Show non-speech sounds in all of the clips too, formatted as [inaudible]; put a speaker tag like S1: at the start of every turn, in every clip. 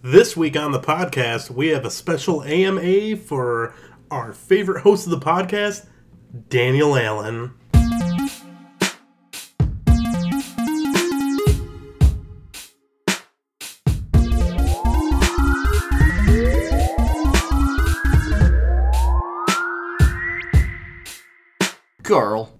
S1: This week on the podcast, we have a special AMA for our favorite host of the podcast, Daniel Allen.
S2: Girl.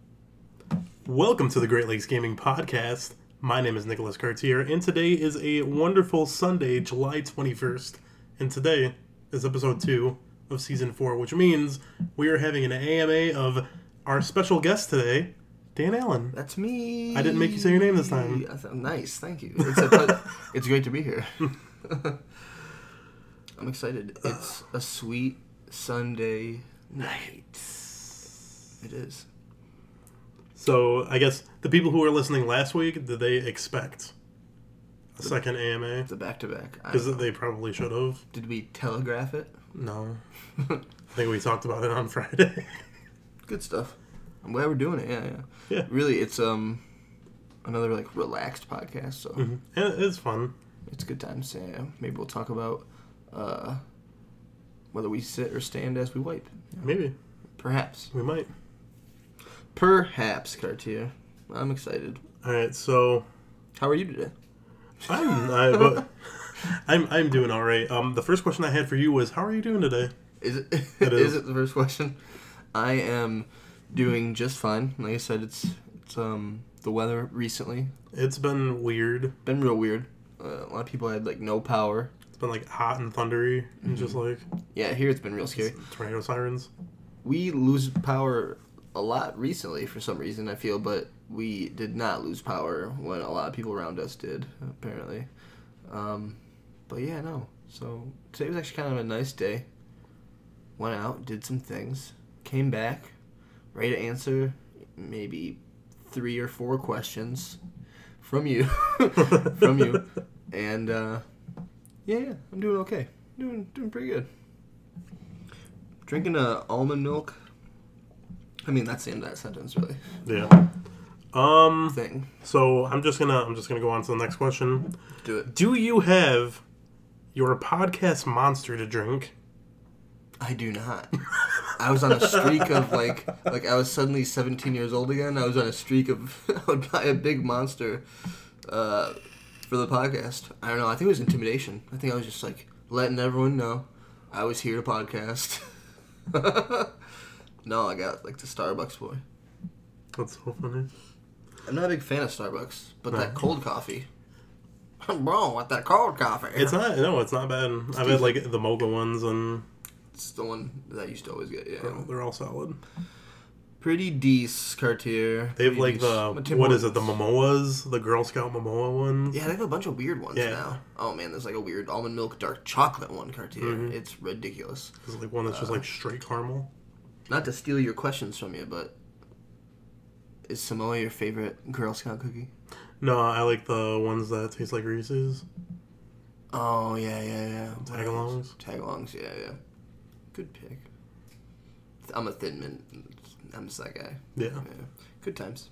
S1: Welcome to the Great Lakes Gaming Podcast. My name is Nicholas Cartier, and today is a wonderful Sunday, July 21st. And today is episode 2 of season 4, which means we are having an AMA of our special guest today, Dan Allen.
S2: That's me.
S1: I didn't make you say your name this time.
S2: Nice, thank you. It's, a, [laughs] it's great to be here. [laughs] I'm excited. It's a sweet Sunday night. It is.
S1: So, I guess the people who were listening last week, did they expect a second AMA?
S2: The back to back.
S1: Because they probably should have.
S2: Did we telegraph it?
S1: No. [laughs] I think we talked about it on [laughs] Friday.
S2: Good stuff. I'm glad we're doing it. Yeah, yeah.
S1: Yeah.
S2: Really, it's um another like relaxed podcast, so
S1: Mhm. And it's fun.
S2: it's a good times. Yeah, maybe we'll talk about uh whether we sit or stand as we wipe.
S1: Maybe.
S2: Perhaps.
S1: We might.
S2: Perhaps, Cartier. I'm excited.
S1: Alright, so
S2: How are you today?
S1: I'm I, [laughs] but I'm I'm doing all right. Um, the first question I had for you was, how are you doing today?
S2: Is it [laughs] [laughs] is
S1: is.
S2: it the first question? I am doing just fine. Like I said, it's it's um the weather recently
S1: It's been weird.
S2: been real weird. Uh, a lot of people had like no power.
S1: It's been like hot and thundery, and just
S2: Mm-hmm.
S1: like
S2: Yeah, here it's been real scary.
S1: tornado sirens.
S2: We lose power a lot recently for some reason. I feel, but we did not lose power when a lot of people around us did. Apparently, um, but yeah, no. So today was actually kind of a nice day. Went out, did some things, came back, ready to answer maybe three or four questions from you, [laughs] from you, and uh, yeah, yeah, I'm doing okay. Doing doing pretty good. Drinking a almond milk. I mean, that's the end of that sentence, really.
S1: Yeah. Um.
S2: Thing.
S1: So I'm just gonna I'm just gonna go on to the next question.
S2: Do it.
S1: Do you have your podcast monster to drink?
S2: I do not. I was on a streak of like, like I was suddenly 17 years old again. I was on a streak of [laughs] I would buy a big monster, uh, for the podcast. I don't know. I think it was intimidation. I think I was just like letting everyone know I was here to podcast. [laughs] no, I got like the Starbucks boy.
S1: That's so funny.
S2: I'm not a big fan of Starbucks, but
S1: No.
S2: that cold coffee. I'm wrong with that cold coffee.
S1: It's not no, it's not bad. I've had like the mocha ones, and
S2: It's the one that I used to always get. Yeah,
S1: they're, they're all solid.
S2: pretty decent Cartier.
S1: They have
S2: Pretty
S1: like the
S2: Tim
S1: what is it? The
S2: Hortons.
S1: Momoas, the Girl Scout Momoa ones.
S2: Yeah, they have a bunch of weird ones
S1: Yeah.
S2: now. Oh man, there's like a weird almond milk dark chocolate one Cartier.
S1: Mm-hmm.
S2: It's ridiculous.
S1: There's like one that's
S2: Uh,
S1: just like straight caramel.
S2: Not to steal your questions from you, but is Samoa your favorite Girl Scout cookie?
S1: No, I like the ones that taste like Reese's.
S2: Oh yeah, yeah, yeah.
S1: Tagalongs?
S2: Tagalongs, yeah, yeah. Good pick. I'm a thin mint. I'm just that guy.
S1: Yeah.
S2: Yeah. Good times.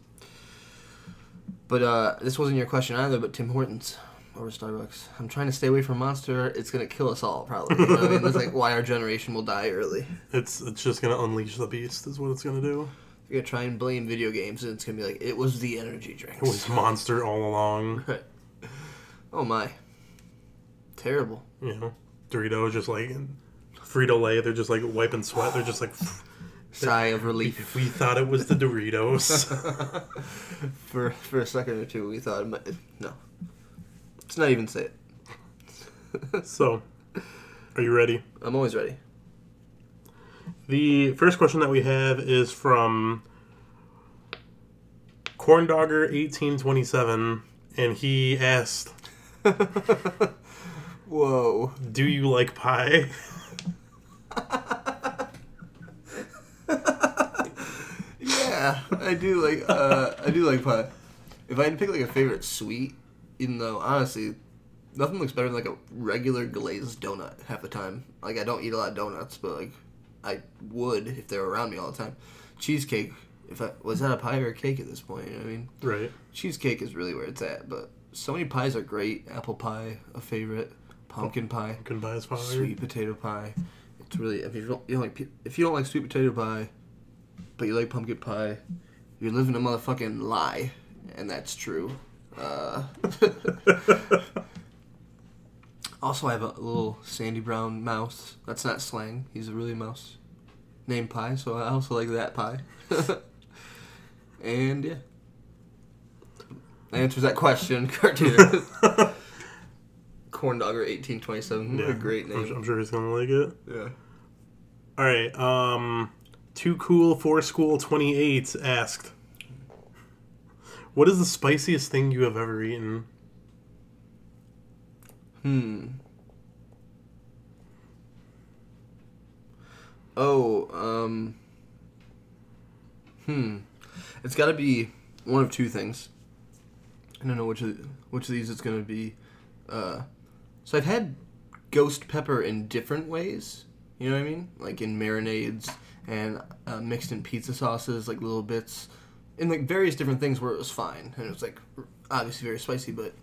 S2: But uh, this wasn't your question either. But Tim Hortons over Starbucks. I'm trying to stay away from Monster. It's gonna kill us all, probably. You know I mean, that's like why our generation will die early.
S1: It's it's just gonna unleash the beast, is what it's gonna do.
S2: You're gonna try and blame video games, and it's gonna be like it was the energy drinks.
S1: It was Monster all along. [laughs]
S2: Right. Oh my. Terrible.
S1: You know, Doritos just like Frito Lay. They're just like wiping sweat. They're just like [sighs]
S2: Sigh of relief.
S1: if we thought it was the [laughs] Doritos.
S2: for for a second or two, we thought, it might, no. Let's not even say it. [laughs]
S1: so, are you ready?
S2: I'm always ready.
S1: The first question that we have is from Corndogger1827, and he asked, [laughs]
S2: Whoa.
S1: Do you like pie? [laughs]
S2: Yeah, I do like uh, I do like pie. If I had to pick like a favorite sweet, even though honestly, nothing looks better than like a regular glazed donut half the time. Like I don't eat a lot of donuts, but like I would if they were around me all the time. Cheesecake. If I was that a pie or a cake at this point, you know what I mean?
S1: Right.
S2: Cheesecake is really where it's at, but so many pies are great. Apple pie, a favorite. pumpkin pie,
S1: Pumpkin pie is
S2: sweet potato pie. It's really if you don't, you don't like if you don't like sweet potato pie, but you like pumpkin pie, you're living a motherfucking lie, and that's true. Uh, [laughs] also, I have a little Sandy Brown mouse. That's not slang. He's a really mouse named Pie, so I also like that pie. [laughs] and yeah, that answers that question. [laughs] Cartoon. Corn Dogger eighteen twenty seven. What a great name.
S1: I'm sure he's gonna like it.
S2: Yeah.
S1: All right. Um, too cool for school. Twenty eight asked, "What is the spiciest thing you have ever eaten?"
S2: Hmm. Oh, um. Hmm. It's got to be one of two things. I don't know which of which of these it's gonna be. Uh, so I've had ghost pepper in different ways. You know what I mean? Like in marinades and uh, mixed in pizza sauces, like little bits, in like various different things where it was fine and it was like obviously very spicy. But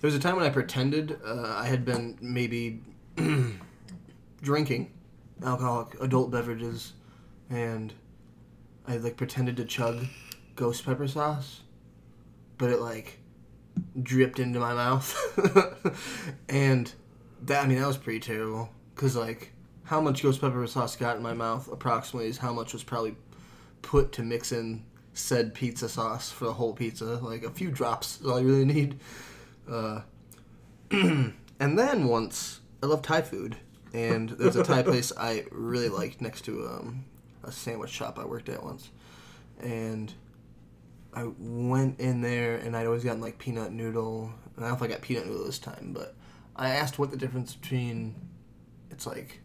S2: there was a time when I pretended uh, I had been maybe [clears throat] drinking alcoholic adult beverages, and I like pretended to chug ghost pepper sauce, but it like dripped into my mouth, [laughs] and that I mean that was pretty terrible because like how much ghost pepper sauce got in my mouth approximately is how much was probably put to mix in said pizza sauce for the whole pizza. Like a few drops is all you really need. Uh, [clears throat] and then once I love Thai food, and there's a Thai [laughs] place I really liked next to um, a sandwich shop I worked at once, and I went in there and I'd always gotten like peanut noodle. And I don't know if I got peanut noodle this time, but I asked what the difference between it's like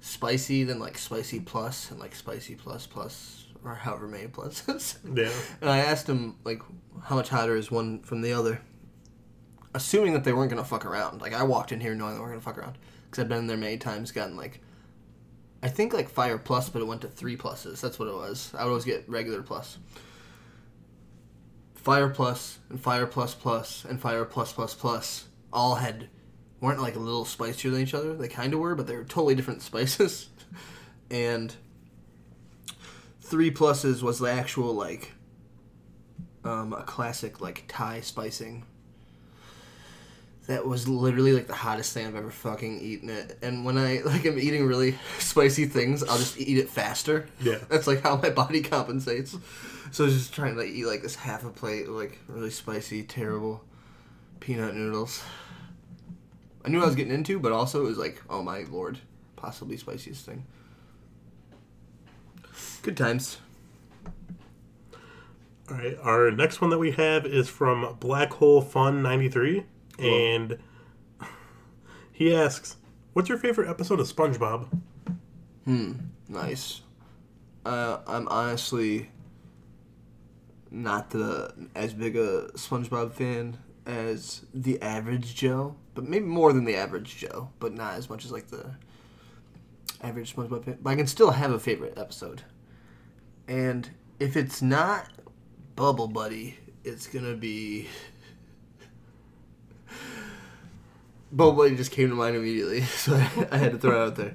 S2: spicy then like spicy plus and like spicy plus plus or however many pluses. [laughs]
S1: Yeah.
S2: And I asked him like how much hotter is one from the other, assuming that they weren't gonna fuck around. Like I walked in here knowing they weren't gonna fuck around because I've been there many times, gotten like, I think like fire plus, but it went to three pluses. That's what it was. I would always get regular plus. Fire plus and fire plus plus and fire plus plus plus all had weren't like a little spicier than each other. They kind of were, but they were totally different spices. [laughs] and three pluses was the actual like um, a classic like Thai spicing. That was literally like the hottest thing I've ever fucking eaten it. And when I [laughs] like am eating really [laughs] spicy things, I'll just eat it faster.
S1: Yeah. [laughs]
S2: That's like how my body compensates. So I was just trying to like, eat like this half a plate of like really spicy, terrible peanut noodles. I knew I was getting into, but also it was like, oh my lord, possibly spiciest thing. Good times.
S1: All right. Our next one that we have is from Black Hole Fun ninety three, and [laughs] he asks, "What's your favorite episode of SpongeBob?"
S2: Hmm. Nice. Uh, I'm honestly not the as big a SpongeBob fan as the average Joe, but maybe more than the average Joe, but not as much as like the average SpongeBob fan. But I can still have a favorite episode, and if it's not Bubble Buddy, it's gonna be. Bubble Buddy just came to mind immediately, [laughs] so I, I had to throw it out there.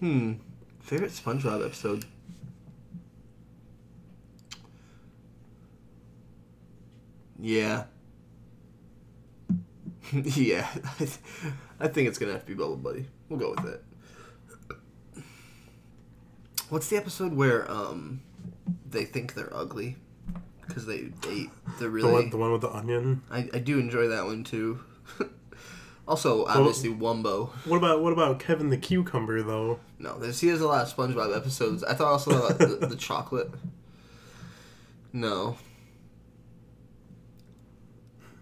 S2: Hmm. Favorite SpongeBob episode? Yeah. [laughs] yeah. I, [laughs] th- I think it's gonna have to be Bubble Buddy. We'll go with it. What's the episode where um they think they're ugly because they they they're really
S1: The
S2: really
S1: one, the one with the onion.
S2: I, I do enjoy that one too. [laughs] also, obviously, Wumbo.
S1: What about what about Kevin the Cucumber though?
S2: No, there's, he has a lot of SpongeBob episodes. I thought also about the, the chocolate. No.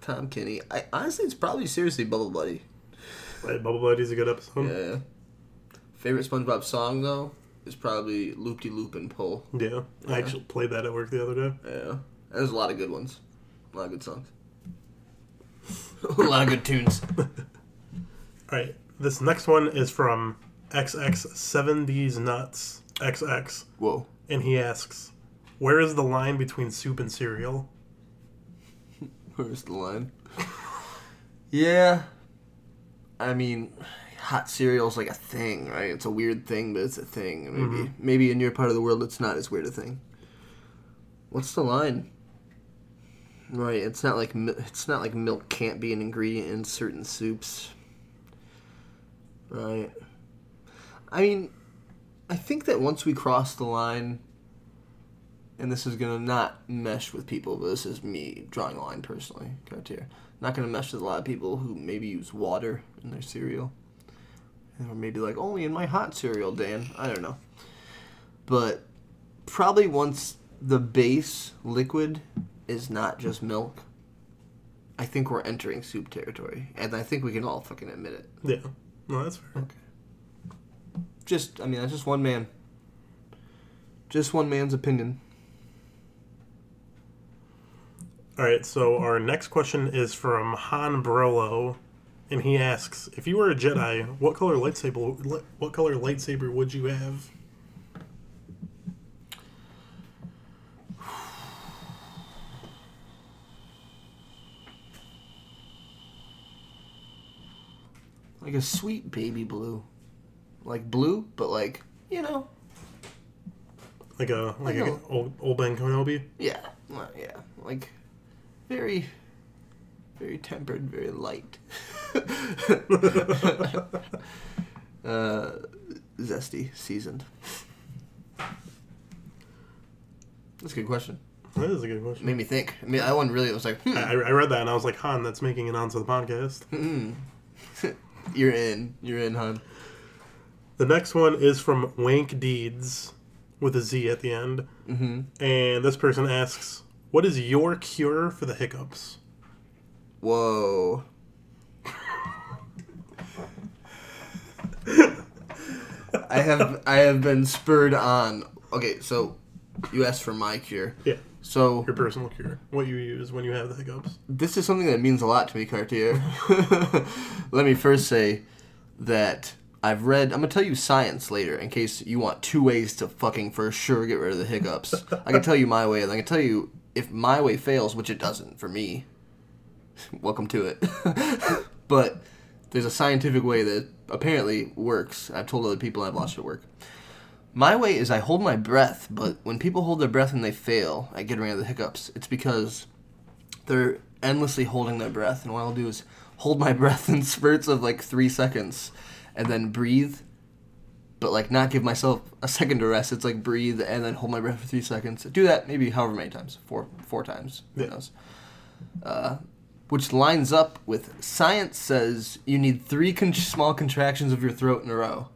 S2: Tom Kenny. I honestly, it's probably seriously Bubble Buddy.
S1: Right, Bubble Buddy's a good episode.
S2: Yeah. Favorite SpongeBob song though is probably Loop De Loop and Pull.
S1: Yeah. I actually played that at work the other day.
S2: Yeah. There's a lot of good ones. A lot of good songs. [laughs] a lot of good tunes. [laughs]
S1: All right. This next one is from XX70s Nuts XX,
S2: Whoa.
S1: and he asks, "Where is the line between soup and cereal?" [laughs]
S2: Where's the line? yeah. I mean, hot cereal's like a thing, right? It's a weird thing, but it's a thing. Maybe mm-hmm. maybe in your part of the world, it's not as weird a thing. What's the line? Right, it's not like it's not like milk can't be an ingredient in certain soups. Right. I mean, I think that once we cross the line, and this is gonna not mesh with people, but this is me drawing a line personally, Cartier. Not gonna mesh with a lot of people who maybe use water in their cereal, or maybe like only in my hot cereal, Dan. I don't know, but probably once the base liquid is not just milk, I think we're entering soup territory, and I think we can all fucking admit it.
S1: Yeah. No, that's fair. Okay.
S2: Just, I mean, that's just one man. Just one man's opinion.
S1: All right, so our next question is from Han Brolo, and he asks, "If you were a Jedi, what color lightsaber? What color lightsaber would you have?"
S2: Like a sweet baby blue. Like blue, but like, you know,
S1: Like a like
S2: I
S1: a old, old Ben Kenobi.
S2: yeah, yeah. Like, very, very tempered, very light. [laughs] uh, zesty, seasoned. That's a good question.
S1: That is a good question.
S2: Made me think. I mean, I wasn't really. Was like, hmm,
S1: I, I read that and I was like, Han, that's making it onto the podcast.
S2: hmm. [laughs] you're in. You're in, Han.
S1: The next one is from Wank Deeds with a Z at the end.
S2: Mm-hmm.
S1: And this person asks, What is your cure for the hiccups?
S2: Whoa. I have I have been spurred on. Okay, so you asked for my cure.
S1: Yeah,
S2: So
S1: your personal cure. What you use when you have the hiccups.
S2: this is something that means a lot to me, Cartier. [laughs] Let me first say that I've read. I'm gonna tell you science later, in case you want two ways to fucking for sure get rid of the hiccups. I can tell you my way, and I can tell you if my way fails, which it doesn't for me. Welcome to it. [laughs] but there's a scientific way that apparently works. I've told other people I've watched it work. My way is I hold my breath, but when people hold their breath and they fail at getting rid of the hiccups, it's because they're endlessly holding their breath, and what I'll do is hold my [laughs] breath in spurts of like three seconds, and then breathe, but like not give myself a second to rest. It's like breathe and then hold my breath for three seconds. Do that maybe however many times, four four times. Who
S1: Yeah.
S2: knows? Uh, which lines up with science says you need three con- small contractions of your throat in a row.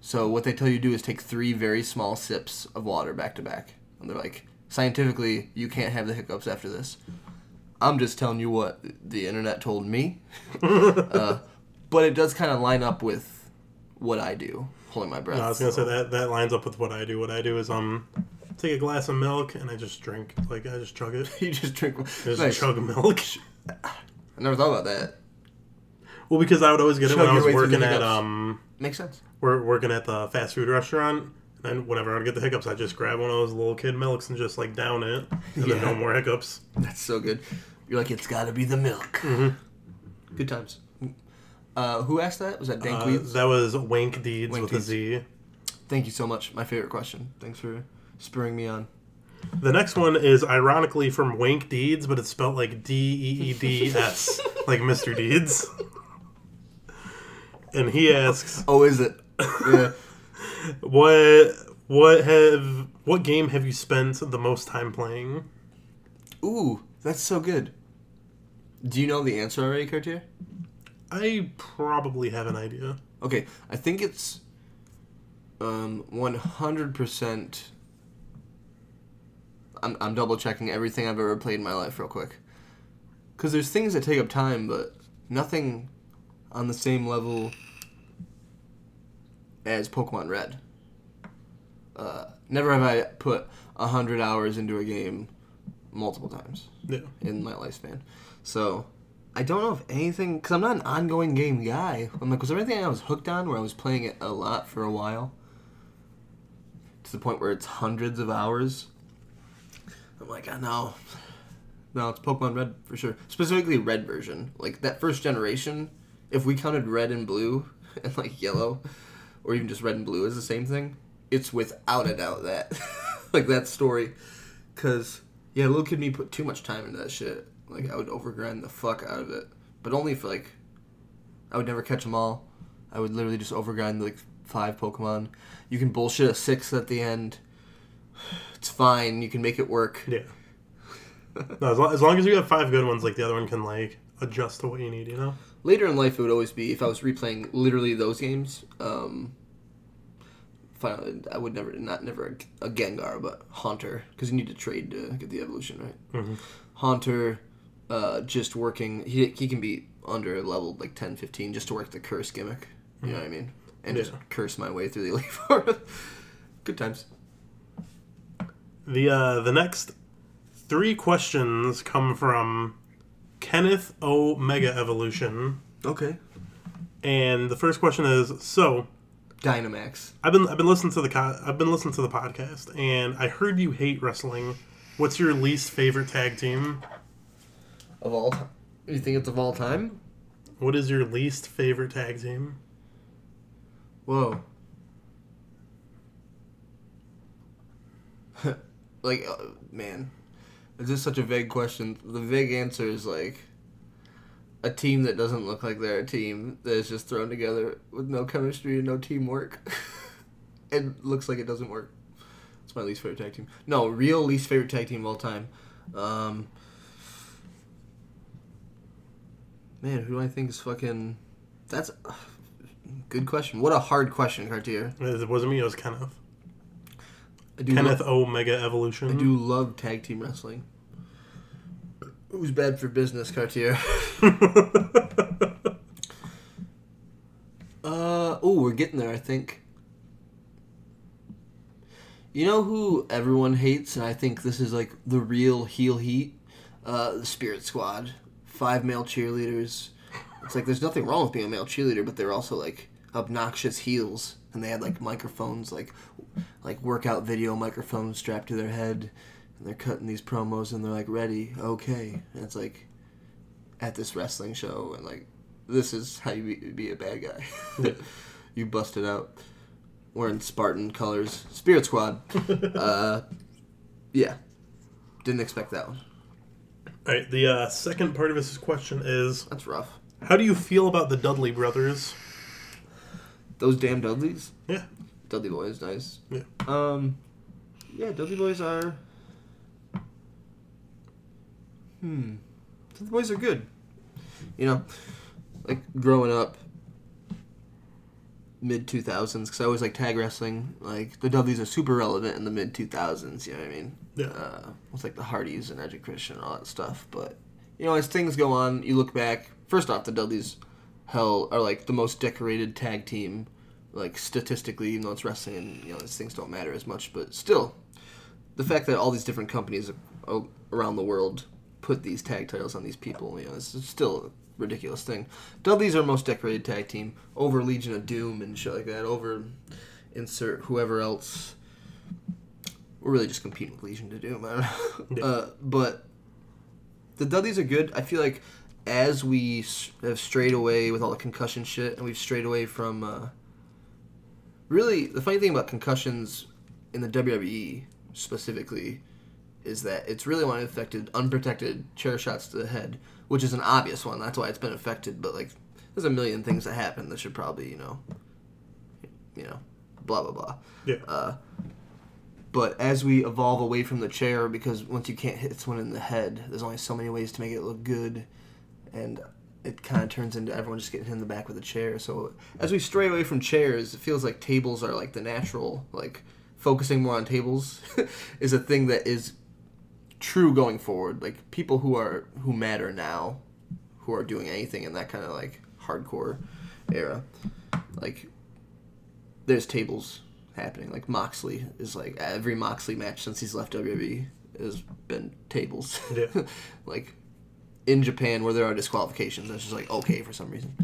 S2: So what they tell you to do is take three very small sips of water back to back. And they're like, scientifically, you can't have the hiccups after this. I'm just telling you what the internet told me. [laughs] uh, but it does kind of line up with what I do, holding my breath.
S1: No, I was gonna
S2: so-
S1: say that that lines up with what I do. What I do is um, take a glass of milk and I just drink. Like I just chug it. [laughs]
S2: you just drink.
S1: Just
S2: Nice.
S1: chug milk. [laughs]
S2: I never thought about that.
S1: Well, because I would always get it
S2: Chug
S1: when I
S2: your
S1: was working at
S2: hiccups.
S1: um,
S2: Makes sense.
S1: we're working at the fast food restaurant. And whenever I would get the hiccups, I just grab one of those little kid milks and just like down it, and then
S2: Yeah.
S1: no more hiccups.
S2: That's so good. You're like, it's got to be the milk.
S1: Mm-hmm.
S2: Good times. Uh, who asked that? Was that Dan
S1: Uh,
S2: Queens?
S1: that was Wank Deeds
S2: Wank
S1: with
S2: Deeds.
S1: a Z.
S2: Thank you so much. My favorite question. Thanks for spurring me on.
S1: The next one is ironically from Wank Deeds, but it's spelled like D E E D S, [laughs] like Mr. Deeds. And he asks,
S2: Oh, is it? Yeah. [laughs]
S1: "What what have what game have you spent the most time playing?"
S2: Ooh, that's so good. Do you know the answer already, Cartier?
S1: I probably have an idea.
S2: Okay, I think it's um 100%. I'm, I'm double checking everything I've ever played in my life real quick. Because there's things that take up time, but nothing on the same level as Pokemon Red. Uh, never have I put 100 hours into a game multiple times
S1: Yeah.
S2: in my lifespan. So I don't know if anything because I'm not an ongoing game guy. I'm like, was there anything I was hooked on where I was playing it a lot for a while to the point where it's hundreds of hours? I'm like, ah, I know. No, it's Pokemon Red for sure. Specifically, Red version. Like that first generation if we counted red and blue [laughs] and like yellow, or even just red and blue as the same thing, it's without a doubt that [laughs] like that story. Cause yeah, little kid me put too much time into that shit. Like I would overgrind the fuck out of it, but only for like I would never catch them all. I would literally just overgrind like five Pokemon. You can bullshit a sixth at the end. [sighs] It's fine. You can make it work.
S1: Yeah. No, as, long, as long as you have five good ones, like the other one can like adjust to what you need. You know.
S2: Later in life, it would always be if I was replaying literally those games. Um, finally, I would never, not never a, Gengar, but Haunter, because you need to trade to get the evolution right.
S1: Mhm.
S2: Haunter, uh, just working. He he can be under level like 10, 15 just to work the curse gimmick. You know what I mean? And just curse my way through the [laughs] elite four. Good times.
S1: The uh, the next three questions come from Kenneth O Mega Evolution,
S2: Okay.
S1: and the first question is: So
S2: Dynamax.
S1: I've been I've been listening to the co- I've been listening to the podcast, and I heard you hate wrestling. What's your least favorite tag team?
S2: Of all time. You think it's of all time?
S1: What is your least favorite tag team?
S2: Whoa. Like, uh, man, it's just such a vague question. The vague answer is like a team that doesn't look like they're a team that is just thrown together with no chemistry and no teamwork. [laughs] it looks like it doesn't work. It's my least favorite tag team. No, real least favorite tag team of all time. Um, man, who do I think is fucking? That's good question. What a hard question, Cartier.
S1: It wasn't me. It was Kenneth.
S2: I do
S1: Kenneth
S2: Love,
S1: O Mega Evolution.
S2: I do love tag team wrestling. Who's bad for business, Cartier? [laughs] Uh oh, we're getting there. I think. You know who everyone hates, and I think this is like the real heel heat. Uh, the Spirit Squad, five male cheerleaders. It's like there's nothing wrong with being a male cheerleader, but they're also like obnoxious heels, and they had like microphones, like like workout video microphones strapped to their head, and they're cutting these promos, and they're like ready, okay, and it's like at this wrestling show, and like this is how you be, be a bad guy. [laughs] you bust it out. Wearing Spartan colors. Spirit Squad. [laughs] uh, yeah. Didn't expect that one.
S1: All right. The uh, second part of his question is:
S2: That's rough.
S1: How do you feel about the Dudley brothers?
S2: Those damn Dudleys.
S1: Yeah.
S2: Dudley Boys, nice.
S1: Yeah.
S2: Um, yeah, Dudley Boys are. Hmm. Dudley Boys are good. You know, like growing up, mid 2000s, because I always like tag wrestling. Like, the Dudleys are super relevant in the mid 2000s, you know what I mean?
S1: Yeah.
S2: Uh, with like the Hardys and Edge Christian and all that stuff. But, you know, as things go on, you look back. First off, the Dudleys, hell, are like the most decorated tag team like statistically, even though it's wrestling and you know these things don't matter as much, but still, the fact that all these different companies around the world put these tag titles on these people, you know, it's still a ridiculous thing. Dudley's our most decorated tag team over Legion of Doom and shit like that. Over insert whoever else. We're really just competing with Legion of Doom. I don't know.
S1: Yeah.
S2: Uh, but the Dudleys are good. I feel like as we have strayed away with all the concussion shit, and we've strayed away from. Uh, really, the funny thing about concussions in the WWE specifically is that it's really only affected unprotected chair shots to the head, which is an obvious one. That's why it's been affected. But like, there's a million things that happen that should probably, you know, you know, blah blah blah.
S1: Yeah.
S2: Uh, but as we evolve away from the chair, because once you can't hit someone in the head, there's only so many ways to make it look good, and it kind of turns into everyone just getting hit in the back with a chair. So as we stray away from chairs, it feels like tables are like the natural, like focusing more on tables [laughs] is a thing that is true going forward. Like people who are who matter now, who are doing anything in that kind of like hardcore era, like there's tables happening. Like Moxley is like every Moxley match since he's left WWE has been tables.
S1: Yeah. [laughs]
S2: like in Japan where there are disqualifications, that's just like okay for some reason.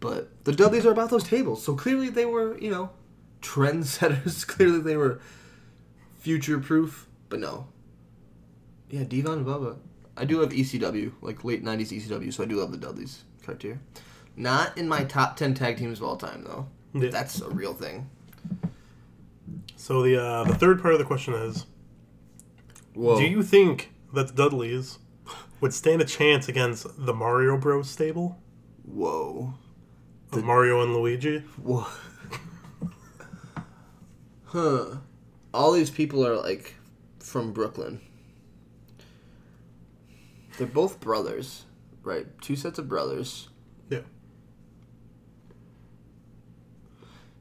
S2: But the Dudleys are about those tables, so clearly they were, you know, trendsetters. [laughs] clearly they were future proof. But no. Yeah, D-Von and Bubba. I do love ECW, like late '90s ECW, so I do love the Dudleys. Cartier. Not in my top ten tag teams of all time, though.
S1: Yeah.
S2: That's a real thing.
S1: So the uh, the third part of the question is:
S2: Whoa.
S1: Do you think that the Dudleys would stand a chance against the Mario Bros. stable
S2: Whoa.
S1: of Mario and Luigi?
S2: Whoa. huh. All these people are like from Brooklyn. They're both brothers, right? Two sets of brothers.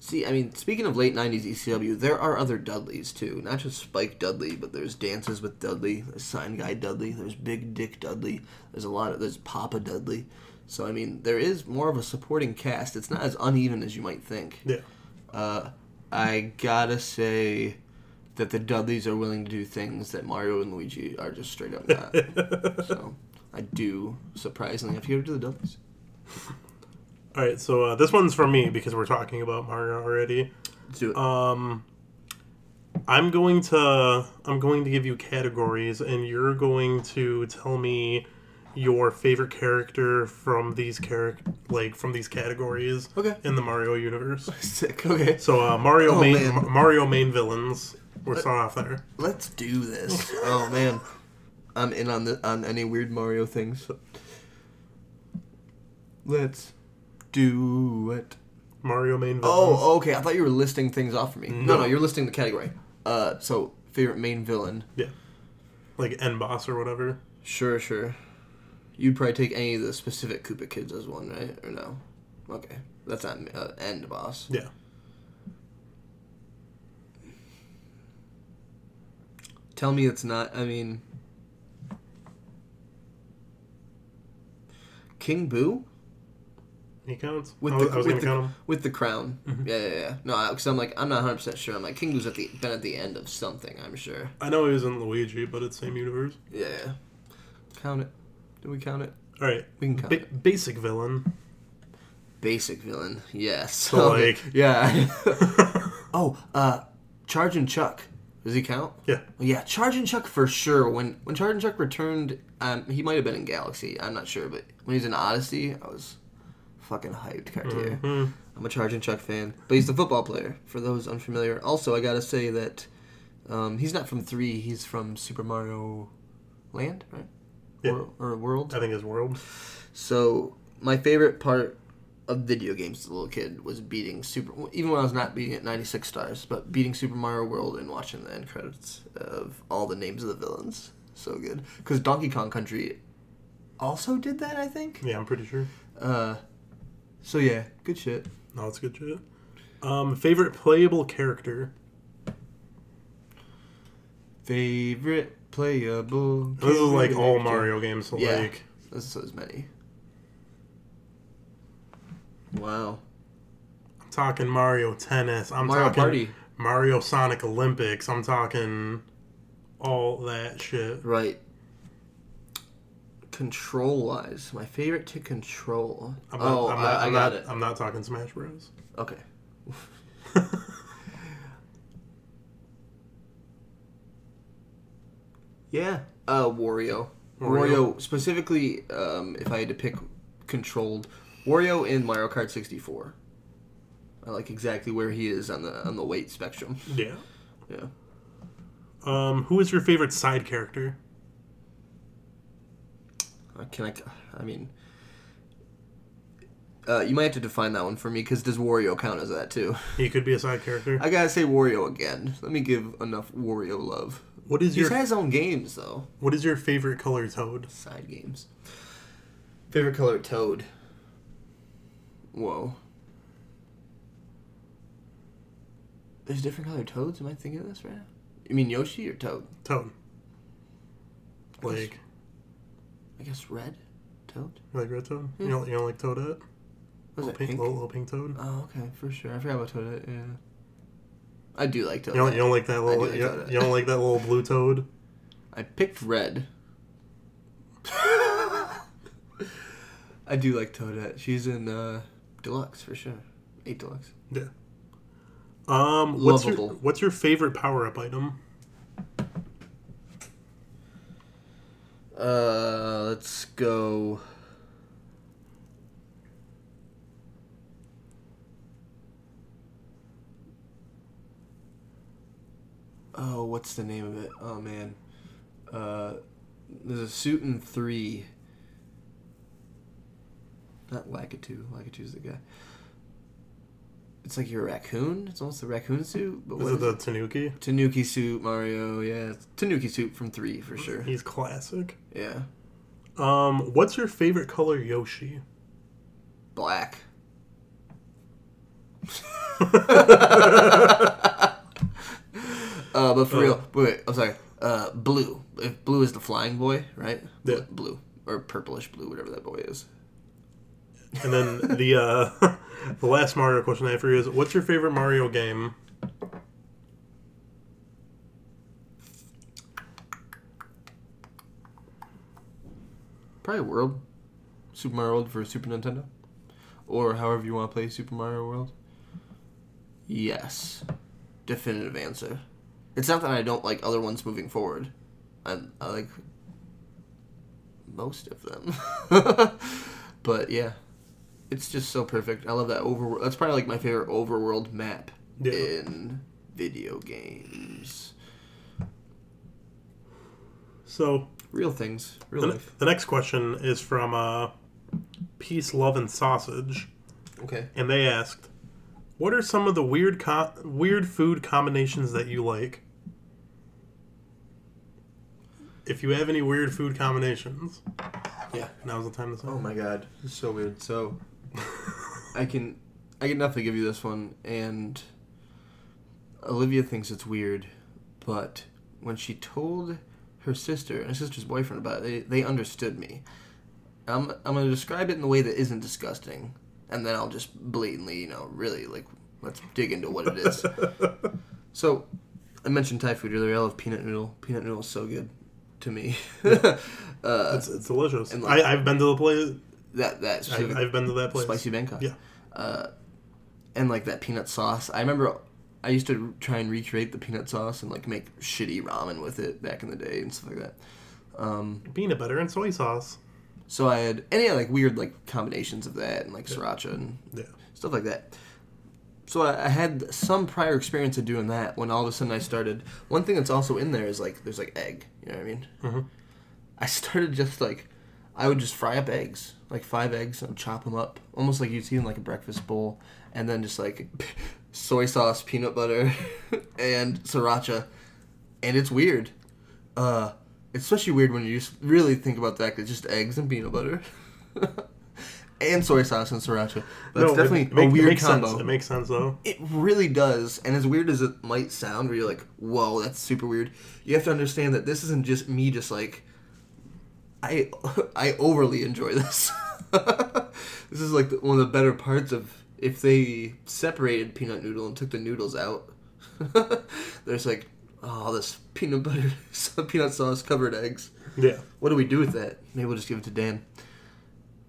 S2: See, I mean, speaking of late '90s ECW, there are other Dudleys too. Not just Spike Dudley, but there's Dances with Dudley, there's Sign Guy Dudley, there's Big Dick Dudley. There's a lot of there's Papa Dudley. So I mean, there is more of a supporting cast. It's not as uneven as you might think.
S1: Yeah.
S2: Uh, I gotta say that the Dudleys are willing to do things that Mario and Luigi are just straight up not. [laughs] so I do surprisingly have to it to the Dudleys.
S1: All right. So uh, this one's for me because we're talking about Mario already.
S2: Let's do it.
S1: Um, I'm going to I'm going to give you categories, and you're going to tell me your favorite character from these character like from these categories
S2: Okay.
S1: in the Mario universe. [laughs]
S2: Sick. Okay.
S1: So uh, Mario
S2: Oh,
S1: main
S2: man.
S1: Ma- Mario main villains. We're starting off there.
S2: Let's do this. oh man, I'm in on the on any weird Mario things. Let's do it.
S1: Mario main villains.
S2: Oh, okay. I thought you were listing things off for me. No,
S1: No.
S2: no, you're listing the category. Uh, so favorite main villain.
S1: yeah, like end boss or whatever.
S2: Sure, sure. You'd probably take any of the specific Koopa kids as one, right? Or no? Okay, that's not uh, end boss.
S1: Yeah.
S2: Tell me it's not. I mean, King Boo
S1: He counts.
S2: with
S1: I was,
S2: the
S1: I was
S2: with
S1: gonna
S2: the,
S1: count him.
S2: with the crown. Yeah, yeah, yeah. No, because I'm like I'm not 100 percent sure. I'm like King Boo's at the been at the end of something. I'm sure.
S1: I know he was in Luigi, but it's same universe.
S2: Yeah. yeah. Count it. Do we count it?
S1: All right.
S2: We can count
S1: Ba-
S2: it.
S1: basic villain.
S2: Basic villain. Yes. [laughs]
S1: So, like- [laughs]
S2: Yeah. [laughs] oh, uh, Chargin' Chuck. Does he count?
S1: Yeah.
S2: Yeah, Chargin' Chuck for sure. When when Chargin' Chuck returned, um, he might have been in Galaxy. I'm not sure, but when he was in Odyssey, I was fucking hyped. Cartier.
S1: Mhm.
S2: I'm a Charging Chuck fan, but he's the football player. For those unfamiliar, also I gotta say that um, he's not from three. He's from Super Mario Land, right?
S1: Yeah.
S2: Or, or World.
S1: I think his world.
S2: So my favorite part of video games as a little kid was beating Super. Even when I was not beating it 96 stars, but beating Super Mario World and watching the end credits of all the names of the villains. So good because Donkey Kong Country also did that. I think.
S1: Yeah, I'm pretty sure.
S2: Uh, so yeah, good shit.
S1: No, it's good shit. Um, favorite playable character.
S2: Favorite playable.
S1: This is like all. Mario games, so
S2: Yeah.
S1: like
S2: This is as many. Wow.
S1: I'm talking Mario Tennis. I'm
S2: Mario
S1: talking
S2: Party.
S1: Mario Sonic Olympics. I'm talking all that shit.
S2: Right. Control wise, my favorite to control.
S1: I'm not,
S2: oh,
S1: I'm not,
S2: I, I got
S1: not,
S2: it.
S1: I'm not talking Smash Bros.
S2: Okay. [laughs] Yeah. Uh, Wario.
S1: Wario.
S2: Wario, specifically, um, if I had to pick controlled, Wario in Mario Kart 64. I like exactly where he is on the on the weight spectrum.
S1: Yeah.
S2: Yeah.
S1: Um, who is your favorite side character?
S2: Uh, Can I? I mean, uh, you might have to define that one for me because does Wario count as that too?
S1: He could be a side character.
S2: I gotta say Wario again. Let me give enough Wario love.
S1: What is
S2: He's
S1: your
S2: had his own games though,
S1: What is your favorite color Toad?
S2: side games. Favorite color Toad. Whoa. There's different colored Toads. Am I thinking of this right now? You mean Yoshi or Toad?
S1: Toad. Like,
S2: guess red Toad.
S1: you like red Toad?
S2: Yeah.
S1: You don't, you don't like Toadette?
S2: Was
S1: Little
S2: it
S1: pink,
S2: pink?
S1: Little, little pink Toad.
S2: Oh, okay, for sure. I forgot about Toadette. Yeah. I do like Toadette.
S1: You don't, you don't like that little.
S2: do like
S1: you, you don't like that little blue Toad.
S2: I picked red. [laughs] I do like Toadette. She's in uh, Deluxe for sure. Eight Deluxe.
S1: Yeah. Um, what's your
S2: Lovable.
S1: what's your favorite power up item?
S2: Uh, let's go. Oh, what's the name of it? Oh man, uh, there's a suit in three. Not Lakitu. Lakitu's the guy. It's like you're a raccoon. It's almost a raccoon suit. But
S1: Is it the Tanuki?
S2: Tanuki suit, Mario? Yeah, it's Tanuki suit from three for sure.
S1: He's classic.
S2: Yeah,
S1: Um, what's your favorite color Yoshi?
S2: black. [laughs] Uh, but for
S1: Oh.
S2: real, wait, wait, I'm sorry. Uh, blue. If blue is the flying boy, right?
S1: Yeah.
S2: Blue or purplish blue, whatever that boy is.
S1: And then the uh, [laughs] the last Mario question I have for you is, what's your favorite Mario game?
S2: Probably World, Super Mario World for Super Nintendo, or however you want to play Super Mario World. Yes, definitive answer. It's not that I don't like other ones moving forward. I, I like most of them, [laughs] but yeah, it's just so perfect. I love that over. That's probably like my favorite overworld map
S1: Yeah.
S2: in video games.
S1: So
S2: Real things, real
S1: the,
S2: life.
S1: the next question is from uh, Peace, Love, and Sausage,
S2: Okay.
S1: and they asked, "What are some of the weird co- weird food combinations that you like?" If you have any weird food combinations,
S2: Yeah.
S1: now's the time to say.
S2: Oh my god, it's so weird. So, I can, I can definitely give you this one. And Olivia thinks it's weird, but when she told her sister and her sister's boyfriend about it, they, they understood me. I'm, I'm gonna describe it in a way that isn't disgusting, and then I'll just blatantly, you know, really like let's dig into what it is. [laughs] so, I mentioned Thai food earlier. I love peanut noodle. Peanut noodle is so good to me. [laughs] uh,
S1: It's, it's delicious.
S2: And like-
S1: I, I've been to the place.
S2: That that
S1: I've, I've been to that place.
S2: spicy Bangkok.
S1: Yeah.
S2: Uh, and like that peanut sauce. I remember I used to try and recreate the peanut sauce and like make shitty ramen with it back in the day and stuff like that. Um,
S1: Peanut butter and soy sauce.
S2: so I had any like weird like combinations of that and like sriracha and
S1: Yeah.
S2: stuff like that. So I, I had some prior experience of doing that when all of a sudden I started. One thing that's also in there is like there's like egg. You know what I mean?
S1: Mhm.
S2: I started just like I would just fry up eggs, like five eggs, and chop them up, almost like you'd see in like a breakfast bowl, and then just like [laughs] soy sauce, peanut butter, [laughs] and sriracha, and it's weird. Uh, it's especially weird when you just really think about that. It's just eggs and peanut butter, [laughs] and soy sauce and sriracha. That's
S1: No, it-
S2: definitely
S1: it, make-
S2: a
S1: it
S2: weird
S1: makes
S2: combo.
S1: Sense. It makes sense though.
S2: It really does. And as weird as it might sound, where you're like, whoa, that's super weird, you have to understand that this isn't just me just like I [laughs] I overly enjoy this. [laughs] this is like the, one of the better parts of if they separated peanut noodle and took the noodles out. [laughs] There's like oh this peanut butter peanut sauce covered eggs.
S1: Yeah.
S2: What do we do with that? Maybe we'll just give it to Dan.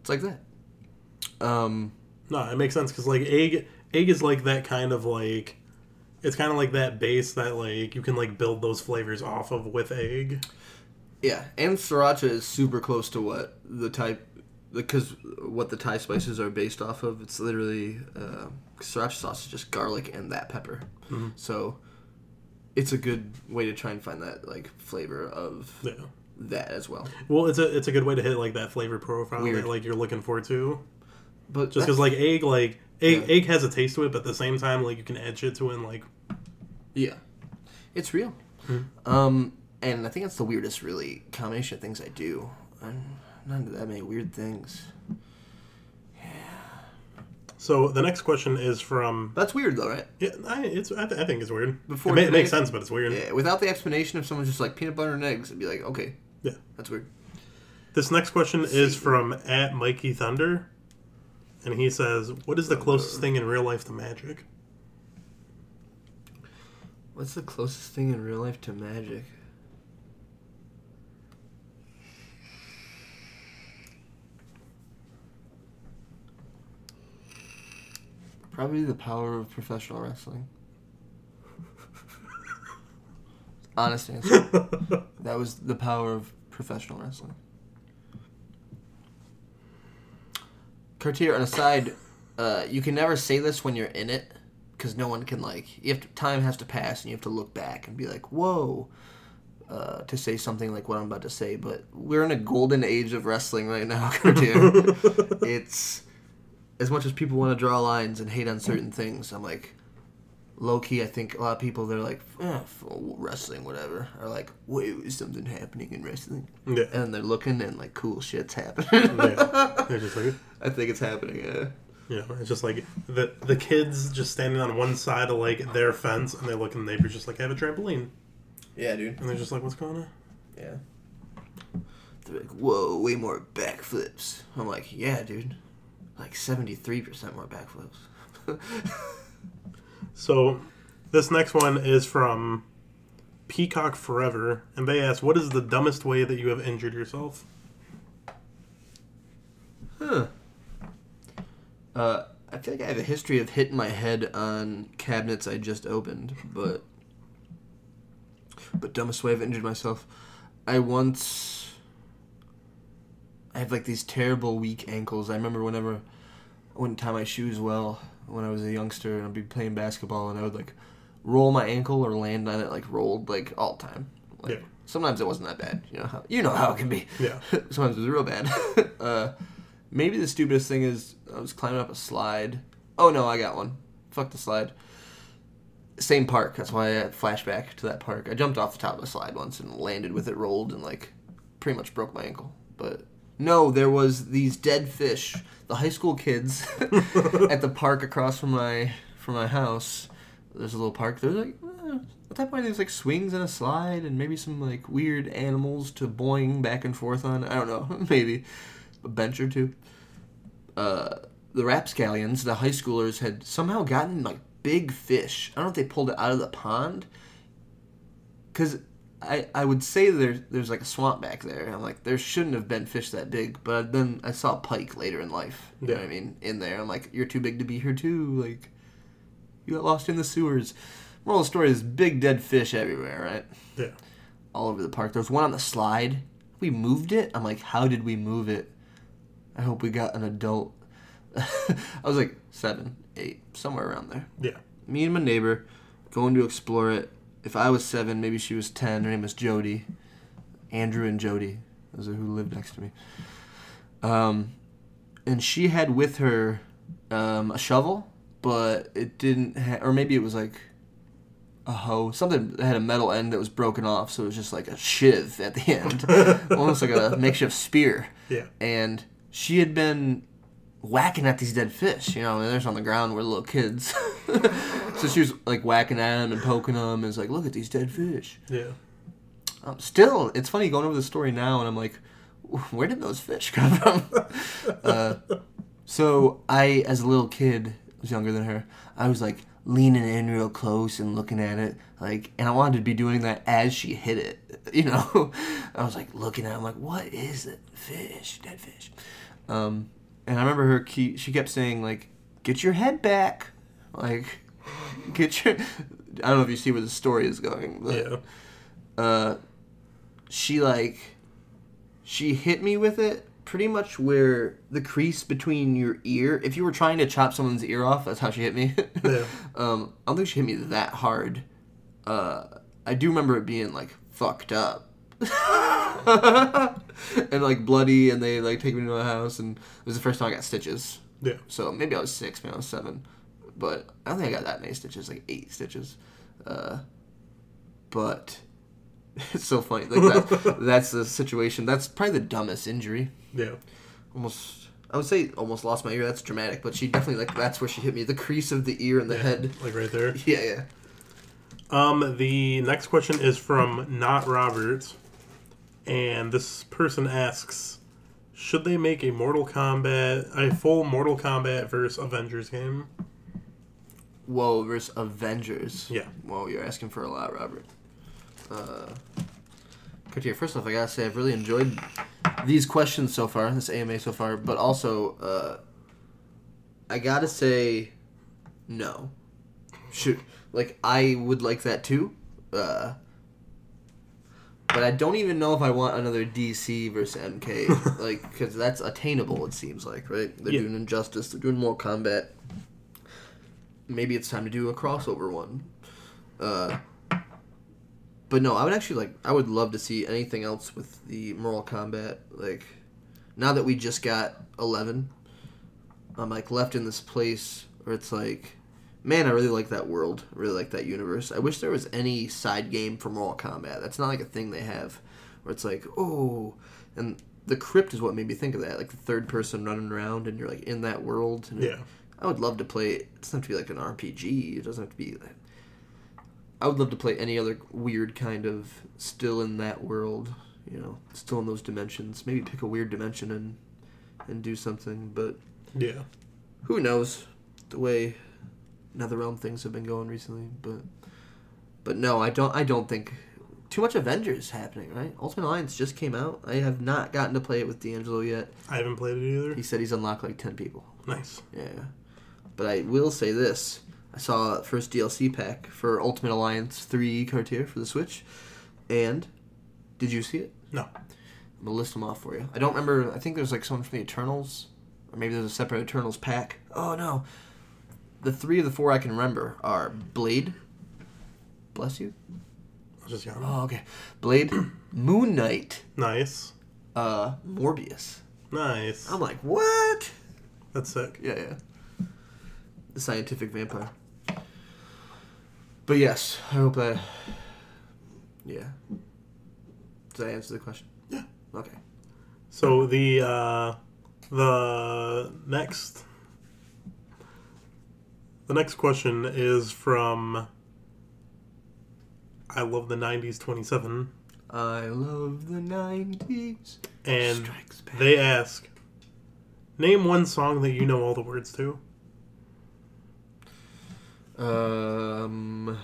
S2: It's like that. Um
S1: No, it makes sense because like egg, egg is like that kind of like, it's kind of like that base that like you can like build those flavors off of with egg.
S2: Yeah, and sriracha is super close to what the type, because what the Thai spices are based off of. It's literally uh, sriracha sauce is just garlic and that pepper.
S1: Mhm.
S2: So it's a good way to try and find that like flavor of
S1: Yeah.
S2: that as well.
S1: Well, it's a it's a good way to hit like that flavor profile
S2: Weird.
S1: that like you're looking for too.
S2: But
S1: Just because like egg, like egg,
S2: Yeah.
S1: egg has a taste to it, but at the same time, like you can add shit to it. and like
S2: yeah, it's real.
S1: Mhm.
S2: Um, and I think that's the weirdest really combination of things I do. I'm not into that many weird things. Yeah.
S1: So the next question is from
S2: That's weird though, right?
S1: yeah, I, it's I, th- I think it's weird.
S2: Before
S1: it, ma- it makes sense, but it's weird.
S2: Yeah, without the explanation, of someone's just like peanut butter and eggs, it'd be like, okay,
S1: Yeah.
S2: that's weird.
S1: This next question is from at Mikey Thunder, and he says, "What is the closest thing in real life to magic?"
S2: What's the closest thing in real life to magic? Probably the power of professional wrestling. [laughs] Honest answer. [laughs] That was the power of professional wrestling. Cartier, on a side, uh, you can never say this when you're in it, because no one can like you have to time has to pass and you have to look back and be like whoa uh, to say something like what I'm about to say, but we're in a golden age of wrestling right now, cartoon. [laughs] it's as much as people want to draw lines and hate on certain things. I'm like, low key. I think a lot of people they're like, eh, wrestling, whatever, are like, wait, is something happening in wrestling?
S1: Yeah.
S2: And they're looking and like cool shit's happening.
S1: yeah. [laughs] They're just like,
S2: I think it's happening. Yeah.
S1: you know, it's just like the the kids just standing on one side of like their fence, and they look and the neighbors just like I have a trampoline,
S2: Yeah, dude.
S1: and they're just like, what's going on?
S2: Yeah. They're like, whoa, way more backflips. I'm like, yeah, dude. Like 73% more backflips. [laughs]
S1: So, this next one is from Peacock Forever, and they ask, "What is the dumbest way that you have injured yourself?"
S2: huh. Uh, I feel like I have a history of hitting my head on cabinets I just opened, but. But dumbest way I've injured myself. I once. I have like these terrible weak ankles. I remember whenever I wouldn't tie my shoes well when I was a youngster and I'd be playing basketball and I would like roll my ankle or land on it like rolled like all the time. Like,
S1: Yeah.
S2: Sometimes it wasn't that bad. You know how you know how it can be.
S1: Yeah. [laughs]
S2: Sometimes it was real bad. [laughs] uh, maybe the stupidest thing is I was climbing up a slide. Oh no, I got one. Fuck the slide. Same park. That's why I had flashback to that park. I jumped off the top of a slide once and landed with it rolled and like pretty much broke my ankle. But no, there was these dead fish. The high school kids [laughs] at the park across from my from my house. There's a little park. There's like eh, at that point there's like swings and a slide and maybe some like weird animals to boing back and forth on. I don't know, [laughs] maybe a bench or two. Uh, the rapscallions, the high schoolers, had somehow gotten like big fish. I don't know if they pulled it out of the pond. Cause I, I would say there's there's like a swamp back there. I'm like there shouldn't have been fish that big, but then I saw a pike later in life. You know
S1: Yeah.
S2: what I mean? In there, I'm like you're too big to be here too. Like you got lost in the sewers. Moral of the story is big dead fish everywhere, right?
S1: Yeah.
S2: All over the park. There's one on the slide. We moved it. I'm like, how did we move it? I hope we got an adult. [laughs] I was like seven, eight, somewhere around there
S1: Yeah.
S2: me and my neighbor going to explore it. If I was seven, maybe she was ten. Her name was Jody, Andrew and Jody, those are who lived next to me. Um, and she had with her um, a shovel, but it didn't, ha- or maybe it was like a hoe, something that had a metal end that was broken off, so it was just like a shiv at the end, [laughs] almost like a makeshift spear
S1: Yeah.
S2: and she had been whacking at these dead fish. You know, and they're on the ground. We're little kids, [laughs] so she was like whacking at them and poking them. And it's like, look at these dead fish.
S1: Yeah.
S2: Um, still, it's funny going over the story now, and I'm like, where did those fish come from? [laughs] uh, so I, as a little kid, was younger than her. I was like leaning in real close and looking at it, like, and I wanted to be doing that as she hit it. [laughs] You know, I was like looking at. it, I'm like, what is it? Fish, dead fish. Um, and I remember her. Key, she kept saying like, get your head back, like, [laughs] get your. I don't know if you see where the story is going, but
S1: Yeah.
S2: uh, she like she hit me with it pretty much where the crease between your ear if you were trying to chop someone's ear off that's how she hit me [laughs]
S1: Yeah.
S2: um i don't think she hit me that hard uh i do remember it being like fucked up [laughs] and like bloody and they like take me to the house and it was the first time i got stitches
S1: Yeah.
S2: so maybe I was six, maybe I was seven, but I don't think I got that many stitches, like eight stitches. Uh, but [laughs] it's so funny. Like that, [laughs] that's the situation. That's probably the dumbest injury.
S1: Yeah.
S2: Almost, I would say almost lost my ear. That's dramatic, but she definitely like that's where she hit me, the crease of the ear and the head.
S1: Like right there.
S2: Yeah, yeah.
S1: Um, the next question is from Not Robert, and this person asks, should they make a Mortal Kombat, a full Mortal Kombat versus Avengers game?
S2: Whoa, versus Avengers.
S1: Yeah.
S2: Whoa, you're asking for a lot, Robert. Uh, first off, I gotta say I've really enjoyed these questions so far, this AMA so far, but also, uh, I gotta say, no. Should like I would like that too, uh, but I don't even know if I want another DC versus MK, [laughs] like because that's attainable. It seems like right. They're
S1: Yeah.
S2: doing Injustice. They're doing Mortal Kombat. maybe it's time to do a crossover one. Uh, but no, I would actually like. I would love to see anything else with the Mortal Kombat. Like, now that we just got eleven, I'm like left in this place where it's like, man, I really like that world. I really like that universe. I wish there was any side game for Mortal Kombat. That's not like a thing they have, where it's like, oh, and the crypt is what made me think of that. Like the third person running around and you're like in that world.
S1: Yeah.
S2: I would love to play. It doesn't have to be like an RPG. It doesn't have to be. I would love to play any other weird kind of still in that world. You know, still in those dimensions. Maybe pick a weird dimension and and do something. But
S1: Yeah.
S2: who knows the way NetherRealm things have been going recently. But but no, I don't. I don't think too much Avengers happening. Right? Ultimate Alliance just came out. I have not gotten to play it with D'Angelo yet.
S1: I haven't played it either.
S2: He said he's unlocked like ten people.
S1: Nice.
S2: Yeah. But I will say this. I saw first DLC pack for Ultimate Alliance 3 Cartier for the Switch. And did you see it?
S1: No.
S2: I'm gonna list them off for you. I don't remember I think there's like someone from the Eternals. Or maybe there's a separate Eternals pack. Oh no. The three of the four I can remember are Blade. Bless you.
S1: I was just young.
S2: Oh, okay. Blade, [clears throat] Moon Knight,
S1: Nice.
S2: uh, Morbius.
S1: Nice.
S2: I'm like, what?
S1: That's sick.
S2: Yeah, yeah. The scientific vampire. But yes, I hope I. Yeah. Did I answer the question?
S1: Yeah.
S2: Okay.
S1: So the uh, the next the next question is from I love the '90s 27,
S2: I love the 90s.
S1: and
S2: Strikes back.
S1: they ask, name one song that you know all the words to.
S2: Um.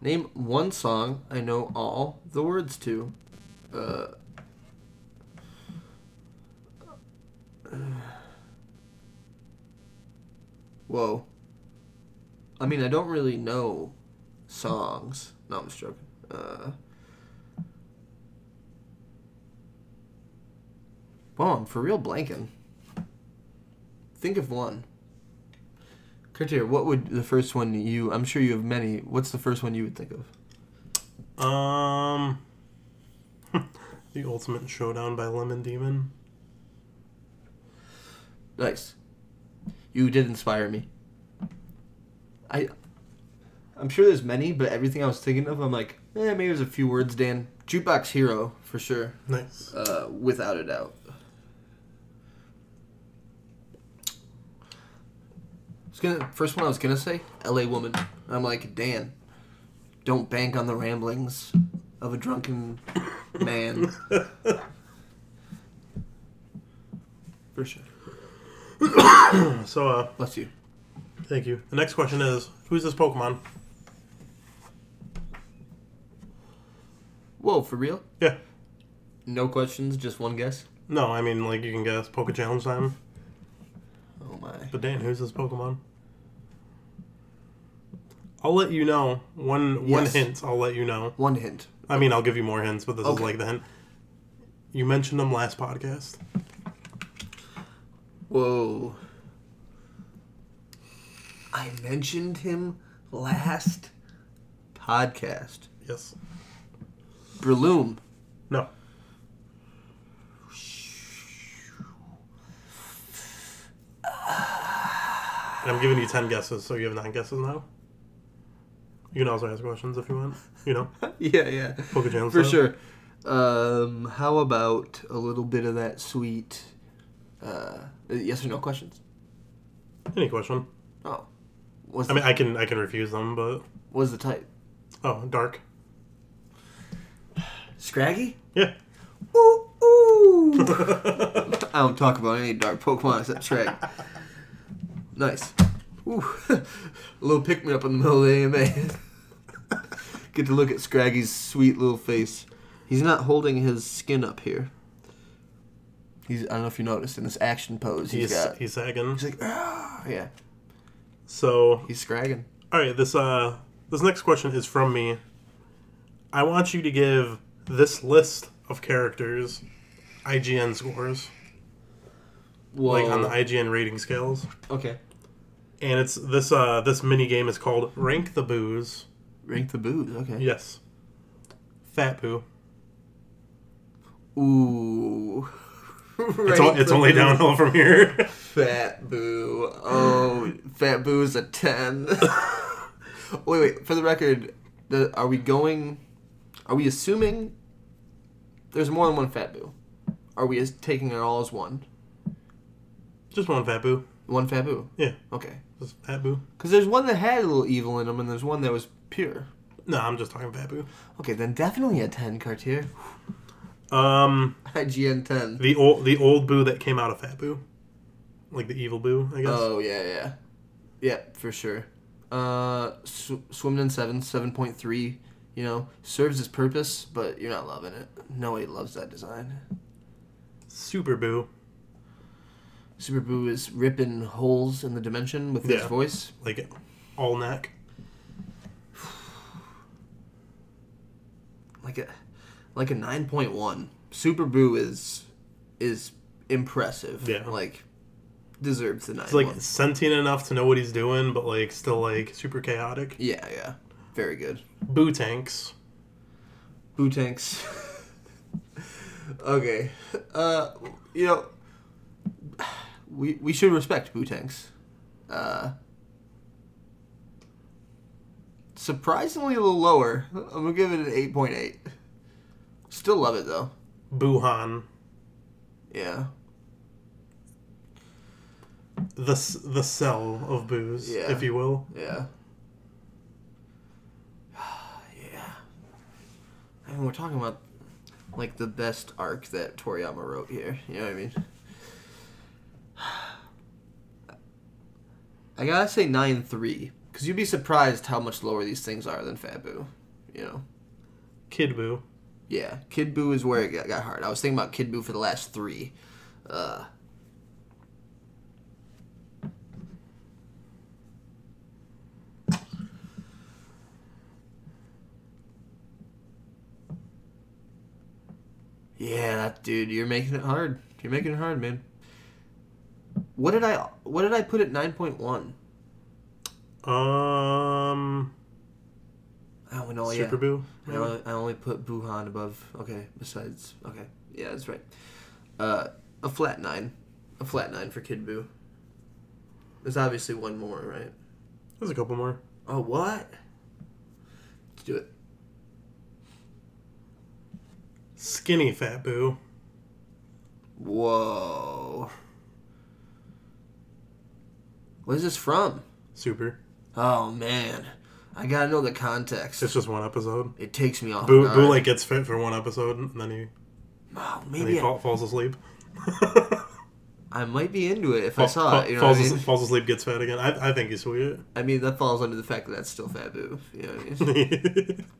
S2: Name one song I know all the words to. Uh. Whoa. I mean, I don't really know songs. No, I'm just joking. Uh. Wow, I'm for real blanking. Think of one. Cartier, what would the first one you? I'm sure you have many. What's the first one you would think of?
S1: Um, [laughs] the Ultimate Showdown by Lemon Demon.
S2: Nice. You did inspire me. I. I'm sure there's many, but everything I was thinking of, I'm like, eh, maybe there's a few words. Dan, Jukebox Hero for sure,
S1: Nice.
S2: uh, without a doubt. Gonna first one I was gonna say L.A. Woman. I'm like, Dan, don't bank on the ramblings of a drunken man. [laughs] for sure. [coughs]
S1: So, uh,
S2: Bless you.
S1: thank you. The next question is, who's this Pokemon?
S2: Whoa, for real?
S1: Yeah.
S2: No questions, just one guess.
S1: No, I mean like you can guess. Poke Challenge time.
S2: Oh my.
S1: But Dan, who's this Pokemon? I'll let you know. One one
S2: Yes.
S1: hint. I'll let you know.
S2: One hint.
S1: I mean, I'll give you more hints, but this is like the hint. You mentioned them last podcast.
S2: Whoa. I mentioned him last podcast.
S1: Yes.
S2: Breloom.
S1: No. And I'm giving you ten guesses, so you have nine guesses now. You can also ask questions if you want. You know, [laughs]
S2: yeah, yeah.
S1: Poke Challenge
S2: For
S1: style.
S2: sure. Um, how about a little bit of that sweet uh, Uh, yes or no questions?
S1: Any question?
S2: Oh. was
S1: I mean, I can I can refuse them, but
S2: was the type?
S1: oh, dark.
S2: Scraggy?
S1: Yeah.
S2: Ooh, ooh. [laughs] I don't talk about any dark Pokemon except Shrek. Nice. Ooh. [laughs] a little pick me up in the middle of the AMA. [laughs] Get to look at Scraggy's sweet little face. He's not holding his skin up here. He's I don't know if you noticed in this action pose he's,
S1: he's
S2: got.
S1: he's sagging.
S2: He's like, ah, yeah.
S1: So
S2: He's scragging.
S1: All right, this uh this next question is from me. I want you to give this list of characters IGN scores,
S2: Whoa.
S1: like on the IGN rating scales,
S2: okay.
S1: and it's this uh this mini game is called Rank the Booze.
S2: Rank the booze. Okay.
S1: Yes. Fat Boo.
S2: Ooh. [laughs]
S1: It's, o- it's only downhill from here. [laughs]
S2: Fat Boo. Oh, Fat Boo is a 10. [laughs] wait, wait. For the record, the, are we going. Are we assuming there's more than one Fat Boo? Are we as, taking it all as one?
S1: Just one Fat Boo.
S2: One Fat Boo?
S1: Yeah,
S2: Okay.
S1: just Fat Boo.
S2: Because there's one that had a little evil in him, and there's one that was pure.
S1: No, I'm just talking Fat Boo.
S2: Okay, then definitely a 10, Cartier.
S1: Um,
S2: IGN 10.
S1: the old the old Boo that came out of Fat Boo, like the evil Boo, I guess.
S2: Oh, yeah, yeah. Yeah, for sure. Uh, sw- swimming in 7, 7.3. You know, serves its purpose, but you're not loving it. Nobody loves that design.
S1: Super Boo,
S2: Super Boo is ripping holes in the dimension with his voice.
S1: like all neck.
S2: Like a like a 9.1. Super Boo is is impressive.
S1: Yeah.
S2: Like deserves the 9.
S1: It's like sentient enough to know what he's doing, but like still like super chaotic.
S2: yeah, yeah. Very good.
S1: Boo tanks.
S2: Boo tanks. [laughs] okay. Uh you know we we should respect Boo tanks. Uh surprisingly a little lower. I'm gonna give it an 8.8. Still love it though.
S1: Boohan.
S2: Yeah.
S1: The the cell of booze,
S2: Yeah.
S1: if you will.
S2: Yeah. [sighs] yeah. I mean, we're talking about like the best arc that Toriyama wrote here. You know what I mean? [sighs] I gotta say nine three because you'd be surprised how much lower these things are than Fat Boo. You know?
S1: Kid Boo.
S2: Yeah, Kid Boo is where it got, got hard. I was thinking about Kid Boo for the last three. Uh, yeah, that dude, you're making it hard. You're making it hard, man. What did I what did I put at nine point one?
S1: Um,
S2: I don't know.
S1: Super
S2: yeah.
S1: Boo.
S2: I only, I only put Buhan above. Okay, besides. Okay, yeah, that's right. Uh, a flat nine, a flat nine for Kid Boo. There's obviously one more, right?
S1: There's a couple more.
S2: Oh, what? Let's do it.
S1: Skinny Fat Boo.
S2: Whoa. What is this from?
S1: Super.
S2: Oh man, I gotta know the context.
S1: It's just one episode.
S2: It takes me off.
S1: Boo. Boo like gets fit for one episode, and then he,
S2: oh, maybe
S1: he
S2: I,
S1: fall, falls asleep. [laughs]
S2: I might be into it if I saw
S1: fall-
S2: it. You know
S1: falls,
S2: what I mean?
S1: falls asleep, gets fat again. I, I think he's sweet.
S2: I mean, that falls under the fact that that's still Fat Boo. You know what I mean? [laughs]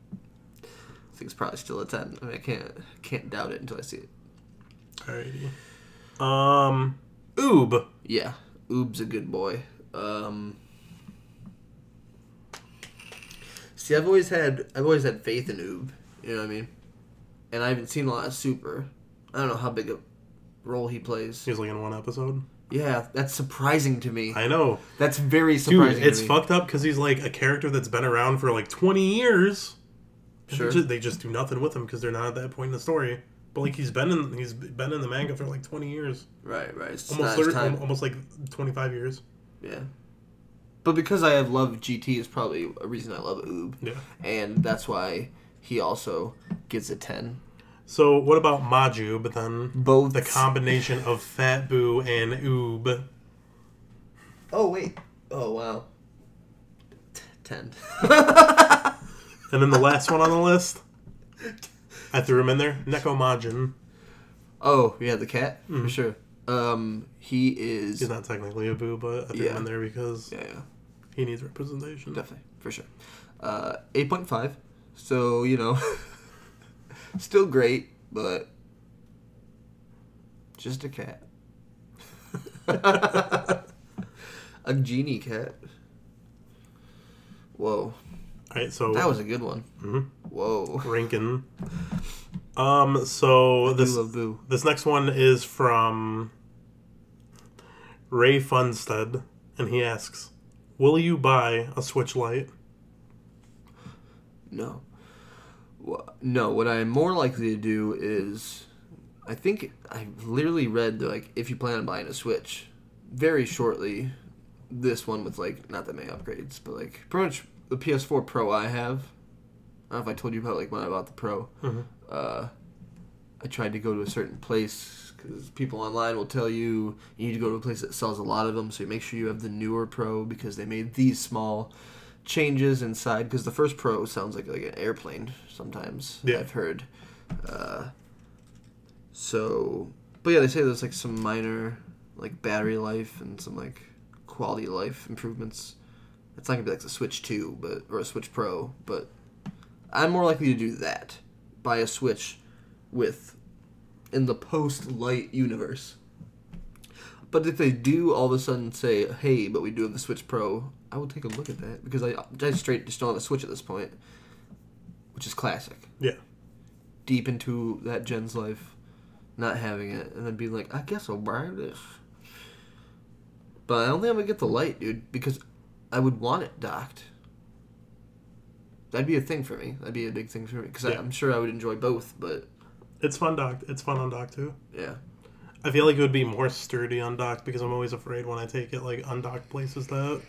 S2: I think it's probably still a ten. I mean, I can't can't doubt it until I see it.
S1: Alrighty. Um, Oob.
S2: Yeah, Oob's a good boy. Um, see, I've always had I've always had faith in Oob. You know what I mean? And I haven't seen a lot of Super. I don't know how big a role he plays.
S1: He was like in one episode.
S2: Yeah, that's surprising to me.
S1: I know.
S2: That's very
S1: Dude,
S2: surprising.
S1: it's
S2: to me.
S1: fucked up because he's like a character that's been around for like 20 years.
S2: Sure.
S1: They just, they just do nothing with him because they're not at that point in the story. But like he's been in he's been in the manga for like 20 years,
S2: Right, right. It's
S1: almost
S2: not
S1: 30,
S2: time.
S1: almost like 25 years.
S2: Yeah. But because I have loved GT is probably a reason I love Oob.
S1: Yeah.
S2: And that's why he also gets a 10.
S1: So what about Majuub? But then
S2: Both.
S1: the combination of Fat Boo and Oob.
S2: Oh, wait. Oh, wow. T- 10. [laughs]
S1: And then the last one on the list, I threw him in there. Nekomajin.
S2: oh, yeah, the cat? For sure. Um, he is.
S1: He's not technically a boo, but I threw him in there because
S2: Yeah, yeah.
S1: He needs representation.
S2: Definitely. For sure. Uh, 8.5. So, you know. [laughs] still great, but. Just a cat. [laughs] a genie cat. Whoa.
S1: All right, so
S2: That was a good one.
S1: Mhm.
S2: Whoa.
S1: Rankin. Um, so
S2: This
S1: this this next one is from Ray Funstead, and he asks, Will you buy a Switch Lite?
S2: No. No, what I'm more likely to do is, I think I literally read that, like if you plan on buying a Switch, very shortly, this one with like not that many upgrades, but like pretty much the PS4 Pro I have. I don't know if I told you about like when I bought the Pro.
S1: Mhm.
S2: Uh, I tried to go to a certain place because people online will tell you you need to go to a place that sells a lot of them. So you make sure you have the newer Pro because they made these small changes inside. Because the first Pro sounds like like an airplane sometimes.
S1: Yeah.
S2: I've heard. Uh, so, but yeah, they say there's like some minor like battery life and some like quality life improvements. It's not gonna be like the Switch Two, but or a Switch Pro, but I'm more likely to do that. Buy a Switch with in the post Lite universe. But if they do all of a sudden say, "Hey, but we do have the Switch Pro," I will take a look at that because I I straight just don't have a Switch at this point, which is classic.
S1: Yeah.
S2: Deep into that gen's life, not having it, and then being like, "I guess I'll buy this." But I don't think I'm gonna get the Lite, dude, because I would want it docked. That'd be a thing for me. That'd be a big thing for me because
S1: Yeah.
S2: I'm sure I would enjoy both. But
S1: It's fun docked. It's fun on dock too.
S2: yeah,
S1: I feel like it would be more sturdy undocked because I'm always afraid when I take it like undocked places that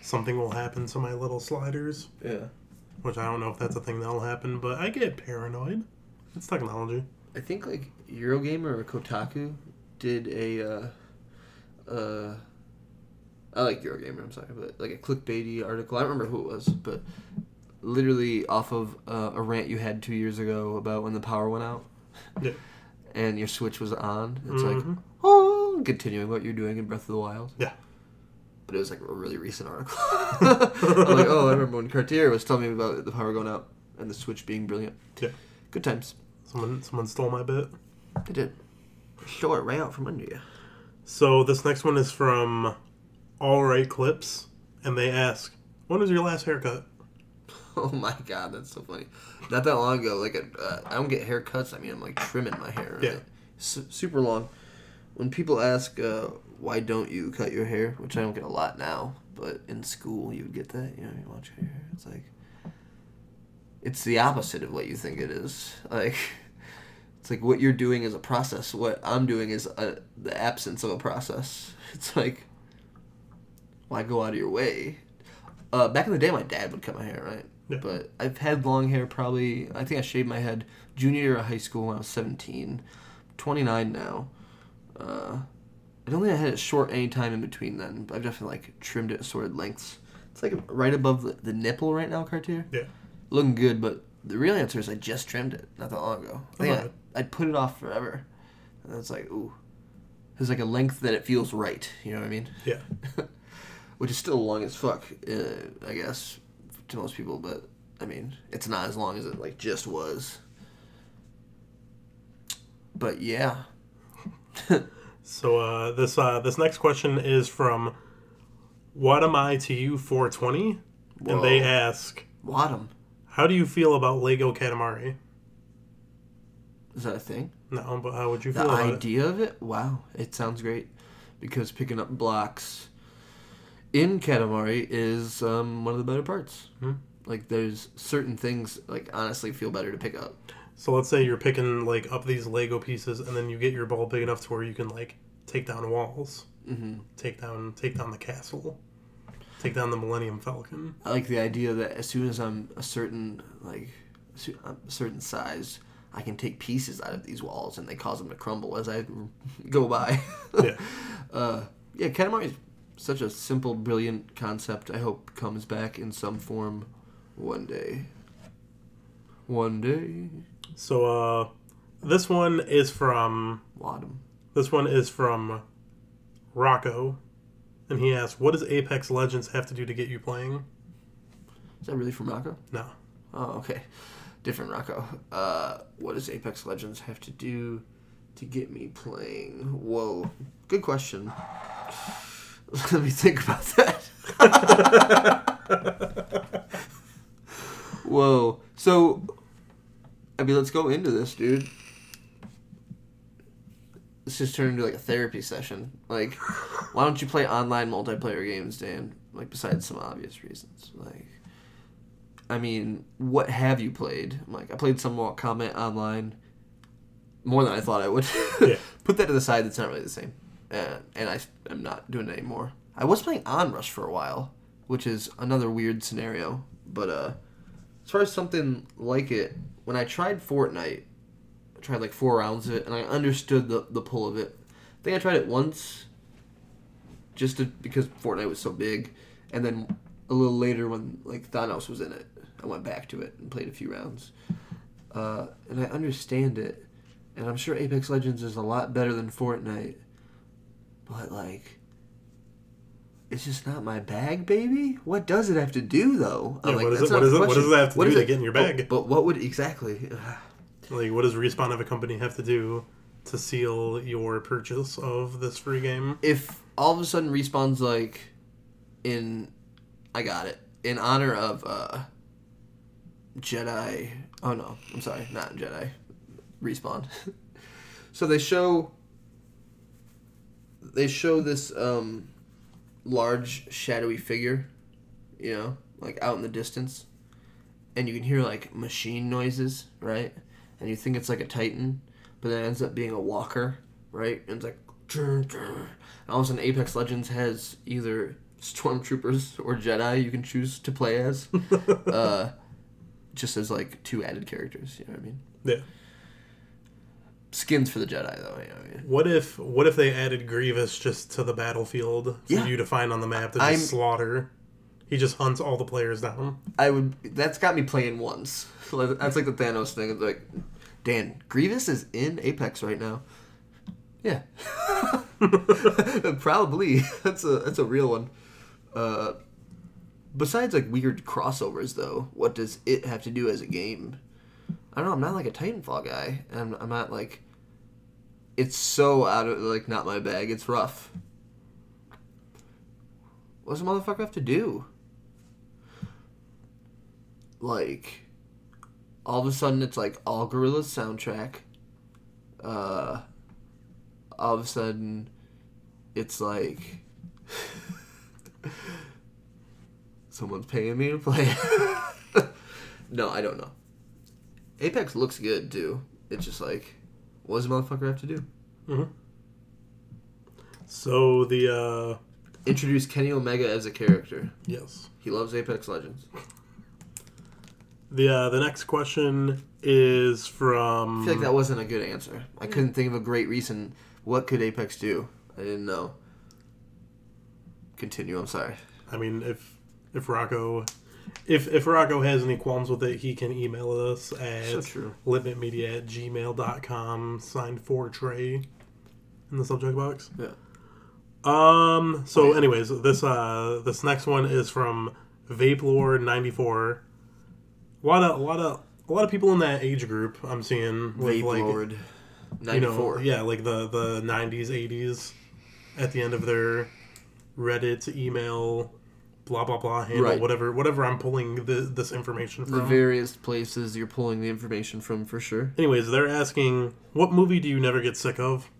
S1: something will happen to my little sliders,
S2: yeah.
S1: which I don't know if that's a thing that'll happen, but I get paranoid. It's technology.
S2: I think like Eurogamer or Kotaku did a. Uh, uh, I like Eurogamer. I'm sorry, but like a clickbaity article. I don't remember who it was, but literally off of uh, a rant you had two years ago about when the power went out.
S1: Yeah.
S2: And your Switch was on. It's like,
S1: Mhm.
S2: oh, continuing what you're doing in Breath of the Wild.
S1: Yeah.
S2: But it was like a really recent article. [laughs] I'm like, oh, I remember when Cartier was telling me about the power going out and the Switch being brilliant.
S1: Yeah.
S2: Good times.
S1: Someone someone stole my bit.
S2: They did. Show it right out from under you.
S1: So this next one is from All Right Clips, and they ask, "When was your last haircut?" [laughs]
S2: Oh my god, that's so funny. Not that long ago, like uh, I don't get haircuts. I mean, I'm like trimming my hair.
S1: Yeah.
S2: Su- super long. When people ask, uh, "Why don't you cut your hair?" Which I don't get a lot now, but in school you would get that. You know, you watch your hair. It's like it's the opposite of what you think it is. [laughs] Like it's like what you're doing is a process. What I'm doing is a, the absence of a process. [laughs] It's like why go out of your way? Uh, back in the day, my dad would cut my hair, right?
S1: Yeah.
S2: But I've had long hair probably. I think I shaved my head junior year of high school when I was 17. 29 now. Uh, I don't think I had it short any time in between then. But I've definitely like trimmed it assorted lengths. It's like right above the, the nipple right now, Cartier.
S1: Yeah.
S2: Looking good, but the real answer is I just trimmed it not that long ago. I think. I, I'd put it off forever. And it's like, ooh. There's like a length that it feels right. You know what I mean?
S1: Yeah. [laughs]
S2: Which is still long as fuck, uh, I guess, to most people. But I mean, it's not as long as it like just was. But yeah, [laughs]
S1: So uh, this uh, this next question is from What am I to you 420? And they
S2: Whoa.
S1: ask,
S2: Wadham.
S1: "How do you feel about Lego Katamari?"
S2: Is that a thing?
S1: No, but how would you feel about it?
S2: The idea of it, wow, it sounds great. Because picking up blocks in Katamari is um, one of the better parts.
S1: Hmm.
S2: Like, there's certain things, like, honestly feel better to pick up.
S1: So let's say you're picking like up these Lego pieces, and then you get your ball big enough to where you can like take down walls,
S2: hmm
S1: take down take down the castle, take down the Millennium Falcon.
S2: I like the idea that as soon as I'm a certain, like, a certain size, I can take pieces out of these walls and they cause them to crumble as I go by.
S1: Yeah. [laughs]
S2: Uh, yeah, Katamari is such a simple, brilliant concept. I hope comes back in some form one day. One day.
S1: So uh, this one is from
S2: Wadham.
S1: this one is from Rocco, and he asks, "What does Apex Legends have to do to get you playing?"
S2: Is that really from Rocco?
S1: No.
S2: Oh, okay. Different Rocco. Uh, what does Apex Legends have to do to get me playing? Whoa. Good question. Let me think about that. [laughs] Whoa. So, I mean, let's go into this, dude. Let's just turn into like a therapy session. Like, why don't you play online multiplayer games, Dan? Like besides some obvious reasons, like. I mean, what have you played? I'm like, I played some Mortal Kombat online, more than I thought I would.
S1: Yeah. [laughs]
S2: Put that to the side. That's not really the same, uh, and I am not doing it anymore. I was playing Onrush for a while, which is another weird scenario. But uh, as far as something like it, when I tried Fortnite, I tried like four rounds of it, and I understood the the pull of it. I think I tried it once, just to, because Fortnite was so big, and then a little later when like Thanos was in it, I went back to it and played a few rounds. Uh, and I understand it, and I'm sure Apex Legends is a lot better than Fortnite, but like. It's just not my bag, baby. What does it have to do, though?
S1: Yeah,
S2: like,
S1: what is it- what it- what does it have to
S2: What
S1: do
S2: is
S1: to get in your
S2: But-
S1: bag?
S2: But, what would exactly?
S1: Like, what does Respawn of a company have to do to seal your purchase of this free game?
S2: if all of a sudden respawns like in I got it in honor of uh Jedi oh no I'm sorry not Jedi respawn [laughs] so they show they show this um large shadowy figure you know like out in the distance. And you can hear like machine noises right? And you think it's like a titan but then it ends up being a walker right? And it's like and all of a sudden apex legends has either stormtroopers or jedi you can choose to play as [laughs] uh, just as like two added characters you know what i mean?
S1: Yeah.
S2: Skins for the jedi though you know what
S1: if what if they added Grievous just to the battlefield for
S2: Yeah.
S1: you to find on the map to just
S2: I'm-
S1: slaughter? He just hunts all the players down.
S2: I would. That's got me playing once. That's like the Thanos thing. It's like, Dan Grievous is in Apex right now. Yeah, [laughs] probably. That's a that's a real one. Uh, besides like weird crossovers, though, what does it have to do as a game? I don't know. I'm not like a Titanfall guy. and I'm, I'm not like. It's so out of like not my bag. It's rough. What does a motherfucker have to do? like all of a sudden it's like all Gorillaz soundtrack uh all of a sudden it's like [laughs] someone's paying me to play [laughs] no i don't know apex looks good too it's just like what does a motherfucker have to do
S1: So the uh
S2: introduce kenny omega as a character
S1: yes.
S2: he loves apex legends
S1: The uh the next question is from.
S2: I feel like that wasn't a good answer. I couldn't think of a great reason. What could Apex do? I didn't know. Continue. I'm sorry.
S1: I mean if if Rocco if if Rocco has any qualms with it, he can email us at
S2: So true.
S1: limitmedia at gmail.com signed for Trey in the subject box.
S2: Yeah.
S1: Um. So,
S2: Oh, yeah.
S1: anyways, this uh this next one is from Vape Lord ninety four. A lot of a lot of a lot of people in that age group I'm seeing with
S2: Vape
S1: like
S2: Lord.
S1: you
S2: 94.
S1: know yeah like the the nineties eighties at the end of their Reddit email blah blah blah handle
S2: Right.
S1: whatever whatever I'm pulling the, this information from.
S2: The various places you're pulling the information from for sure.
S1: Anyways, they're asking what movie do you never get sick of?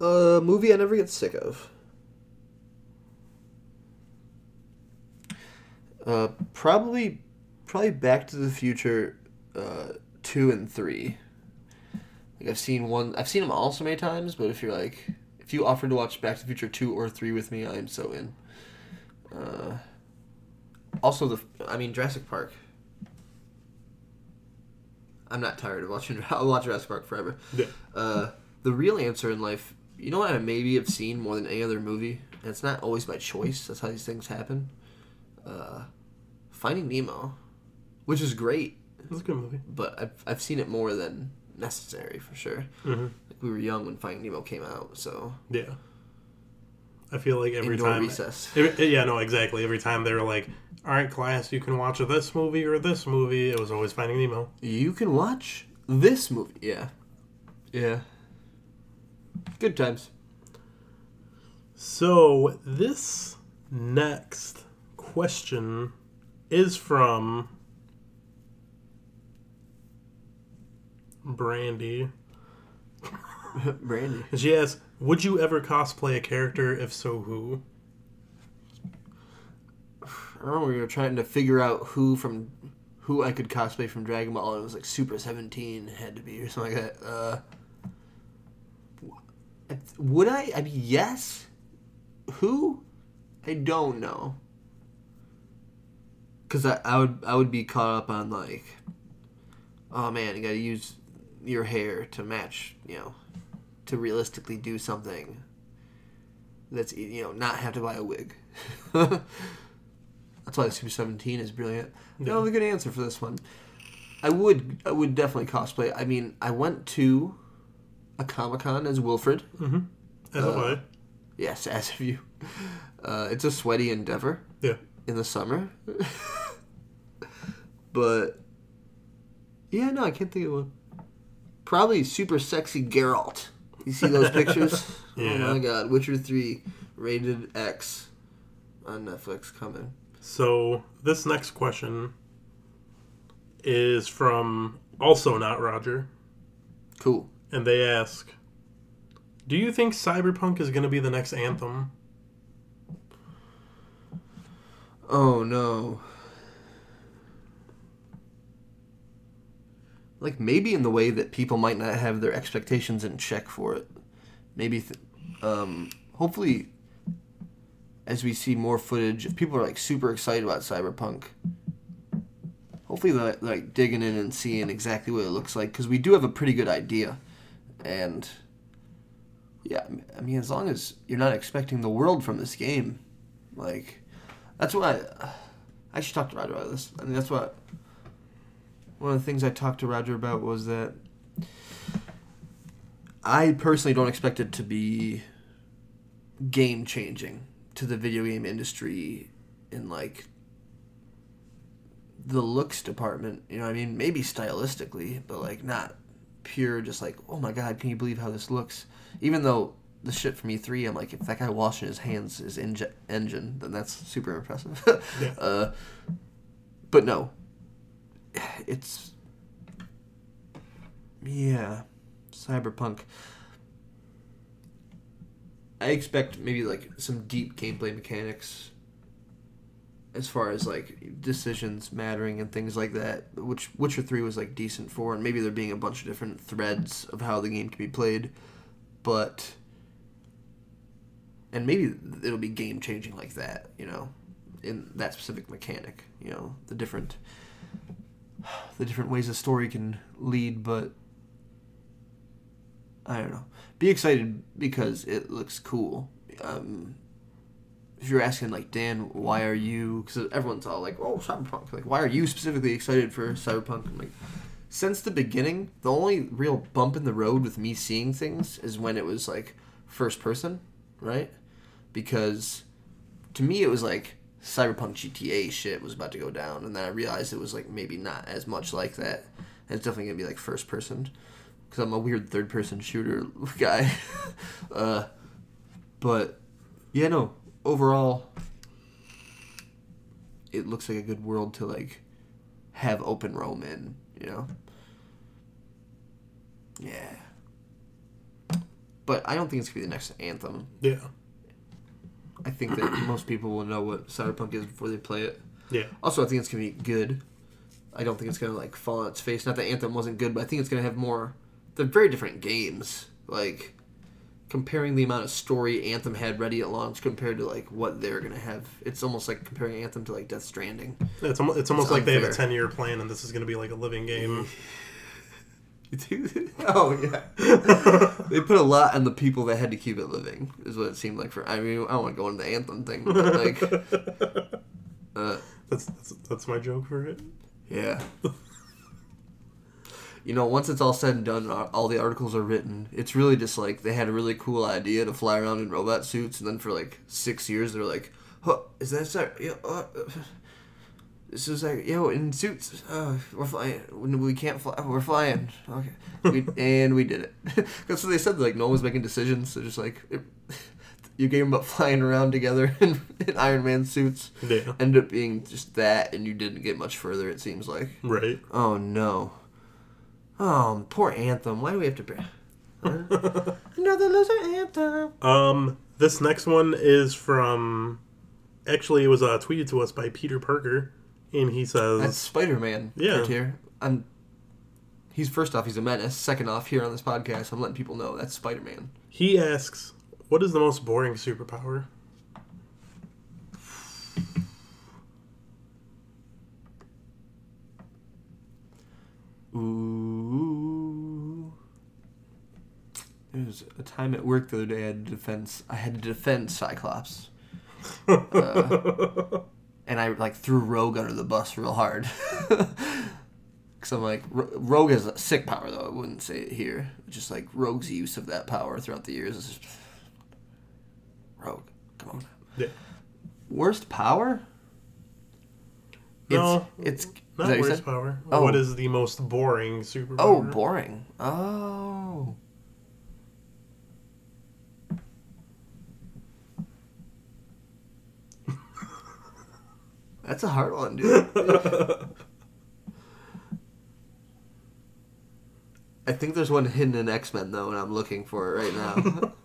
S2: A movie I never get sick of. Uh, probably, probably Back to the Future, uh, two and three. Like I've seen one, I've seen them all so many times. But if you're like, if you offered to watch Back to the Future two or three with me, I am so in. Uh, also the, I mean Jurassic Park. I'm not tired of watching. [laughs] I'll watch Jurassic Park forever.
S1: Yeah.
S2: Uh, the real answer in life, you know what I maybe have seen more than any other movie, and it's not always by choice. That's how these things happen. Uh, Finding Nemo, which is great,
S1: It's a good movie.
S2: but I've I've seen it more than necessary for sure.
S1: hmm
S2: Like we were young when Finding Nemo came out, so
S1: Yeah. I feel like every
S2: indoor
S1: time
S2: recess. [laughs]
S1: Every- yeah, no, exactly. Every time they were like, "All right, class, you can watch this movie or this movie," it was always Finding Nemo.
S2: You can watch this movie. Yeah, yeah. Good times.
S1: So this next question is from Brandy.
S2: Brandy.
S1: And she asks, "Would you ever cosplay a character? If so, who?"
S2: I remember we were trying to figure out who from who I could cosplay from Dragon Ball, and it was like Super Seventeen had to be or something like that. Uh, would I? I mean, yes. Who? I don't know. Cause I, I would I would be caught up on like, oh man, you got to use your hair to match, you know, to realistically do something. That's you know not have to buy a wig. [laughs] That's why the Super Seventeen is brilliant.
S1: Yeah.
S2: No, a good answer for this one. I would I would definitely cosplay. I mean, I went to a Comic Con as Wilfred.
S1: As
S2: Uh. Yes, as of you. Uh, it's a sweaty endeavor
S1: Yeah.
S2: in the summer. [laughs] but yeah, no, I can't think of one. Probably super sexy Geralt. You see those pictures? [laughs]
S1: Oh yeah.
S2: Oh my god, Witcher 3 rated X on Netflix coming.
S1: So this next question is from also not Roger,
S2: Cool.
S1: and they ask, "Do you think Cyberpunk is going to be the next Anthem?"
S2: Oh no. Like maybe in the way that people might not have their expectations in check for it. Maybe, th- um, hopefully, as we see more footage, if people are like super excited about Cyberpunk, hopefully they're like digging in and seeing exactly what it looks like because we do have a pretty good idea, and yeah, I mean as long as you're not expecting the world from this game, like that's why I, I should talk to Roger about this. I mean, that's what one of the things I talked to Roger about was that I personally don't expect it to be game changing to the video game industry in like the looks department. You know, I mean, maybe stylistically, but like not pure. Just like, oh my god, can you believe how this looks? Even though the shit from E3, I'm like, if that guy washing his hands is inge- engine, then that's super impressive. [laughs]
S1: Yeah.
S2: uh, but no, it's yeah, cyberpunk. I expect maybe like some deep gameplay mechanics as far as like decisions mattering and things like that, which Witcher 3 was like decent for, and maybe there being a bunch of different threads of how the game can be played, but and maybe it'll be game changing like that, you know, in that specific mechanic, you know, the different [sighs] the different ways a story can lead, but I don't know. Be excited because it looks cool. Um, if you're asking like Dan, why are you? Because everyone's all like, "Oh, Cyberpunk!" Like, why are you specifically excited for Cyberpunk? I'm like, since the beginning, the only real bump in the road with me seeing things is when it was like first person, right? Because to me, it was like Cyberpunk GTA shit was about to go down, and then I realized it was like maybe not as much like that. And it's definitely gonna be like first person, because I'm a weird third person shooter [laughs] guy. [laughs] uh, but yeah, no. Overall, it looks like a good world to like have open roam in. You know. Yeah. But I don't think it's gonna be the next anthem.
S1: Yeah.
S2: I think that most people will know what Cyberpunk is before they play it.
S1: Yeah.
S2: Also, I think it's gonna be good. I don't think it's gonna like fall on its face. Not that Anthem wasn't good, but I think it's gonna have more. They're very different games. Like comparing the amount of story Anthem had ready at launch compared to like what they're gonna have. It's almost like comparing Anthem to like Death Stranding.
S1: It's almost, it's almost
S2: It's
S1: like they have a 10 year plan and this is going to be like a living game. [laughs] [laughs]
S2: oh yeah. [laughs] they put a lot on the people that had to keep it living. Is what it seemed like for. I mean, I don't want to go into the Anthem thing, but like, [laughs] uh,
S1: That's, that's, that's my joke for it.
S2: Yeah. you know, once it's all said and done, uh, all the articles are written. It's really just like they had a really cool idea to fly around in robot suits, and then for like six years they're like, huh, "Is that? Yeah, uh, this is like, yo, in suits, uh, we're flying. We can't fly. We're flying. Okay, we, [laughs] and we did it. [laughs] That's what they said. Like no one was making decisions. So just like it, [laughs] you gave them up flying around together in, in Iron Man suits
S1: Yeah.
S2: ended up being just that, and you didn't get much further. It seems like.
S1: Right.
S2: Oh no. Oh, poor Anthem. Why do we have to? Br- Another loser anthem.
S1: Um, this next one is from. Actually, it was uh, tweeted to us by Peter Parker, and he says,
S2: That's Spider Man.
S1: Yeah.
S2: Right here. I'm. He's first off, he's a menace. Second off, here on this podcast, I'm letting people know that's Spider Man.
S1: he asks, "What is the most boring superpower?"
S2: Ooh. There was a time at work the other day I had to defend. I had to defend Cyclops, [laughs] Uh, and I like threw Rogue under the bus real hard. [laughs] Because I'm like, Rogue has a sick power though. I wouldn't say it here. Just like Rogue's use of that power throughout the years is just Rogue. Come on.
S1: yeah.
S2: Worst power?
S1: No,
S2: it's, it's
S1: Not
S2: that what you
S1: worst power.
S2: Oh.
S1: What is the most boring superpower?
S2: Oh, boring. Oh. That's a hard one, dude. [laughs] I think there's one hidden in X Men though, and I'm looking for it right now. [laughs]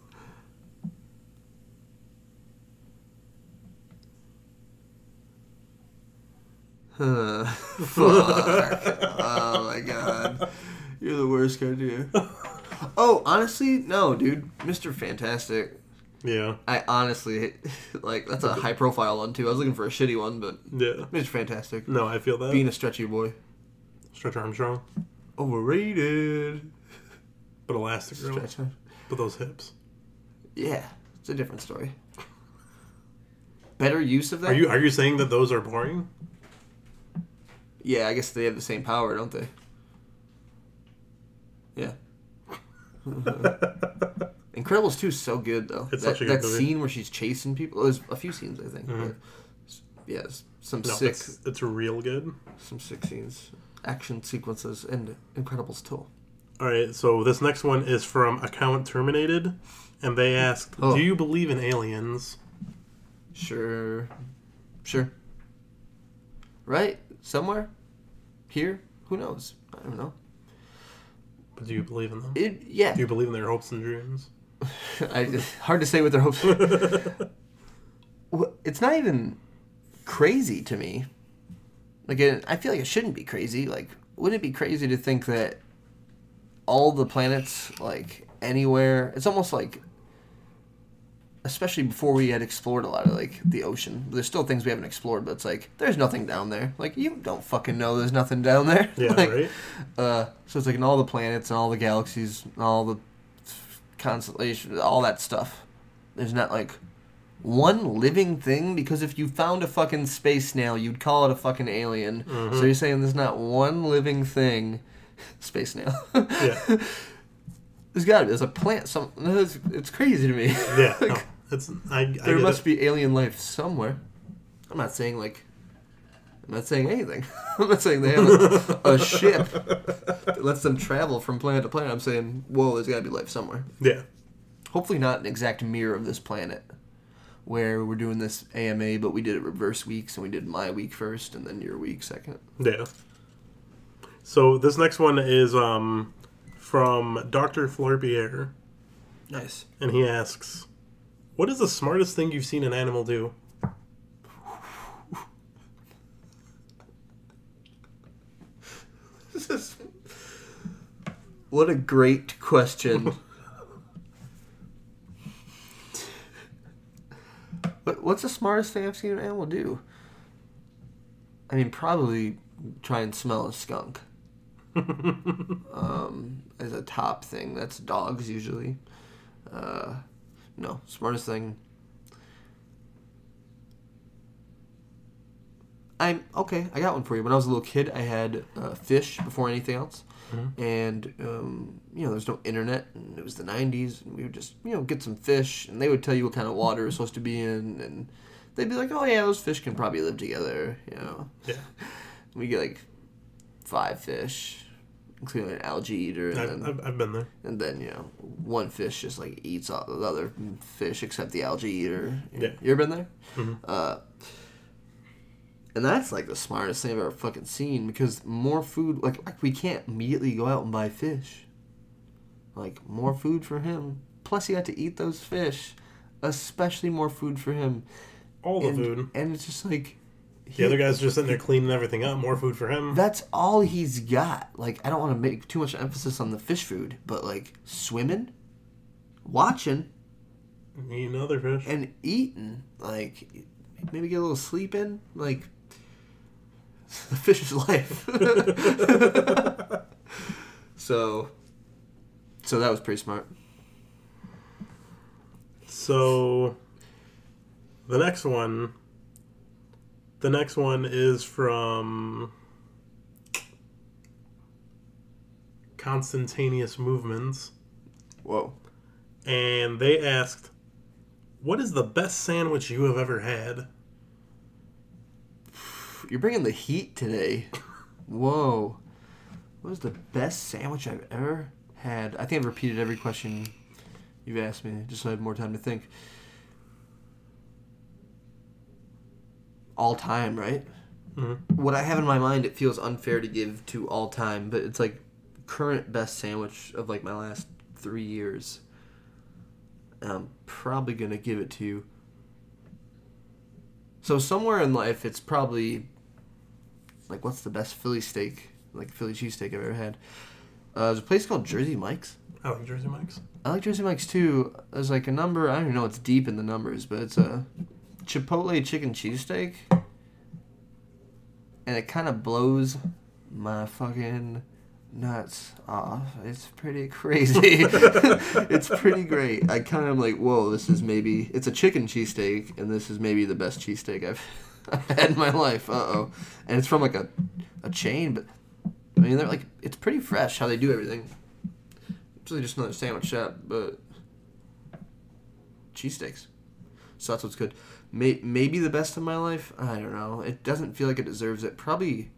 S2: Huh. [laughs] Fuck. oh my god. You're the worst Cartier. Oh, honestly, no, dude. Mr. Fantastic.
S1: Yeah,
S2: I honestly [laughs] like that's a high profile one too. I was looking for a shitty one, but
S1: yeah.
S2: it's Fantastic.
S1: No, I feel that.
S2: Being a stretchy boy.
S1: Stretch Armstrong,
S2: Overrated.
S1: but Elastic Girl,
S2: Stretch.
S1: but those hips.
S2: Yeah, it's a different story. Better use of that?
S1: Are you are you saying that those are boring?
S2: Yeah, I guess they have the same power, don't they? Yeah. [laughs] [laughs] Incredibles 2 is so good though.
S1: It's
S2: that
S1: such a good
S2: that
S1: movie.
S2: scene where she's chasing people. There's a few scenes I think.
S1: Mhm.
S2: But yeah, s- some
S1: No,
S2: sick,
S1: it's it's real good.
S2: some sick scenes, action sequences, and Incredibles 2.
S1: All right, so this next one is from Account Terminated, and they asked,
S2: Oh.
S1: "Do you believe in aliens?"
S2: Sure, sure. Right somewhere, here. Who knows? I don't know.
S1: But do you believe in them?
S2: It yeah.
S1: Do you believe in their hopes and dreams?
S2: I, hard to say what their hopes. Well, it's not even crazy to me. Like, it, I feel like it shouldn't be crazy. Like, wouldn't it be crazy to think that all the planets, like anywhere, it's almost like, especially before we had explored a lot of like the ocean. There's still things we haven't explored, but it's like there's nothing down there. Like you don't fucking know there's nothing down there. [laughs]
S1: Yeah,
S2: Like,
S1: right.
S2: uh, so it's like in all the planets and all the galaxies, and all the constellations, all that stuff. There's not like one living thing because if you found a fucking space snail, you'd call it a fucking alien. So mm-hmm. you're saying there's not one living thing, [laughs] space snail.
S1: Yeah, [laughs]
S2: there's got to be. There's a plant. Some. It's, it's crazy to me.
S1: yeah. [laughs]
S2: Like,
S1: No, it's I. I
S2: there must
S1: it.
S2: be alien life somewhere. I'm not saying like. I'm not saying anything. [laughs] I'm not saying they have a, a [laughs] ship that lets them travel from planet to planet. I'm saying, whoa, there's got to be life somewhere.
S1: Yeah,
S2: Hopefully, not an exact mirror of this planet, where we're doing this AMA, but we did it reverse weeks, and we did my week first, and then your week second.
S1: yeah. So this next one is um from Doctor Florbier,
S2: Nice.
S1: and he asks, "What is the smartest thing you've seen an animal do?"
S2: What a great question. But what's the smartest thing I've seen an animal do? I mean, probably try and smell a skunk. [laughs] um, as a top thing. That's dogs usually. Uh, no, smartest thing. I'm okay. I got one for you. When I was a little kid, I had uh, fish before anything else, and um, you know, there's no internet, and it was the '90s, and we would just you know get some fish, and they would tell you what kind of water it's supposed to be in, and they'd be like, "Oh yeah, those fish can probably live together," you know.
S1: Yeah, [laughs]
S2: We get like five fish, including an algae eater, and
S1: I've,
S2: then
S1: I've, been there.
S2: and then you know one fish just like eats all the other fish except the algae eater.
S1: Yeah.
S2: You ever been there?
S1: Mhm.
S2: Uh, and that's like the smartest thing I've ever fucking seen because more food like, like we can't immediately go out and buy fish. like more food for him. Plus, he got to eat those fish, especially more food for him.
S1: All the
S2: and,
S1: food.
S2: and it's just like
S1: The other guy's just sitting there cleaning everything up. More food for him.
S2: That's all he's got. Like, I don't want to make too much emphasis on the fish food, but like swimming, watching,
S1: Eating other fish.
S2: and eating. Like, maybe get a little sleep in. Like, [laughs] the fish's life. [laughs] so, so that was pretty smart.
S1: So, the next one. The next one is from Constantaneous Movements.
S2: Whoa.
S1: And they asked, What is the best sandwich you have ever had?
S2: You're bringing the heat today. Whoa. What was the best sandwich I've ever had? I think I've repeated every question you've asked me, just so I have more time to think. All time, right?
S1: Mhm.
S2: What I have in my mind, it feels unfair to give to all time, but it's like current best sandwich of like my last three years. And I'm probably gonna give it to you. So somewhere in life, it's probably like what's the best Philly steak, like Philly cheesesteak I've ever had. Uh, there's a place called Jersey Mike's.
S1: I like Jersey Mike's.
S2: I like Jersey Mike's too. There's like a number. I don't even know it's deep in the numbers, but it's a Chipotle chicken cheesesteak, and it kind of blows my fucking nuts off. It's pretty [laughs] crazy. [laughs] it's pretty great. I kind of am like, whoa, this is maybe it's a chicken cheesesteak, and this is maybe the best cheesesteak I've, [laughs] I've [laughs] had in my life. Uh oh, and it's from like a a chain, but I mean they're like it's pretty fresh how they do everything. It's really just another sandwich shop, but cheesesteaks. So that's what's good. May, maybe the best of my life. I don't know. It doesn't feel like it deserves it. Probably.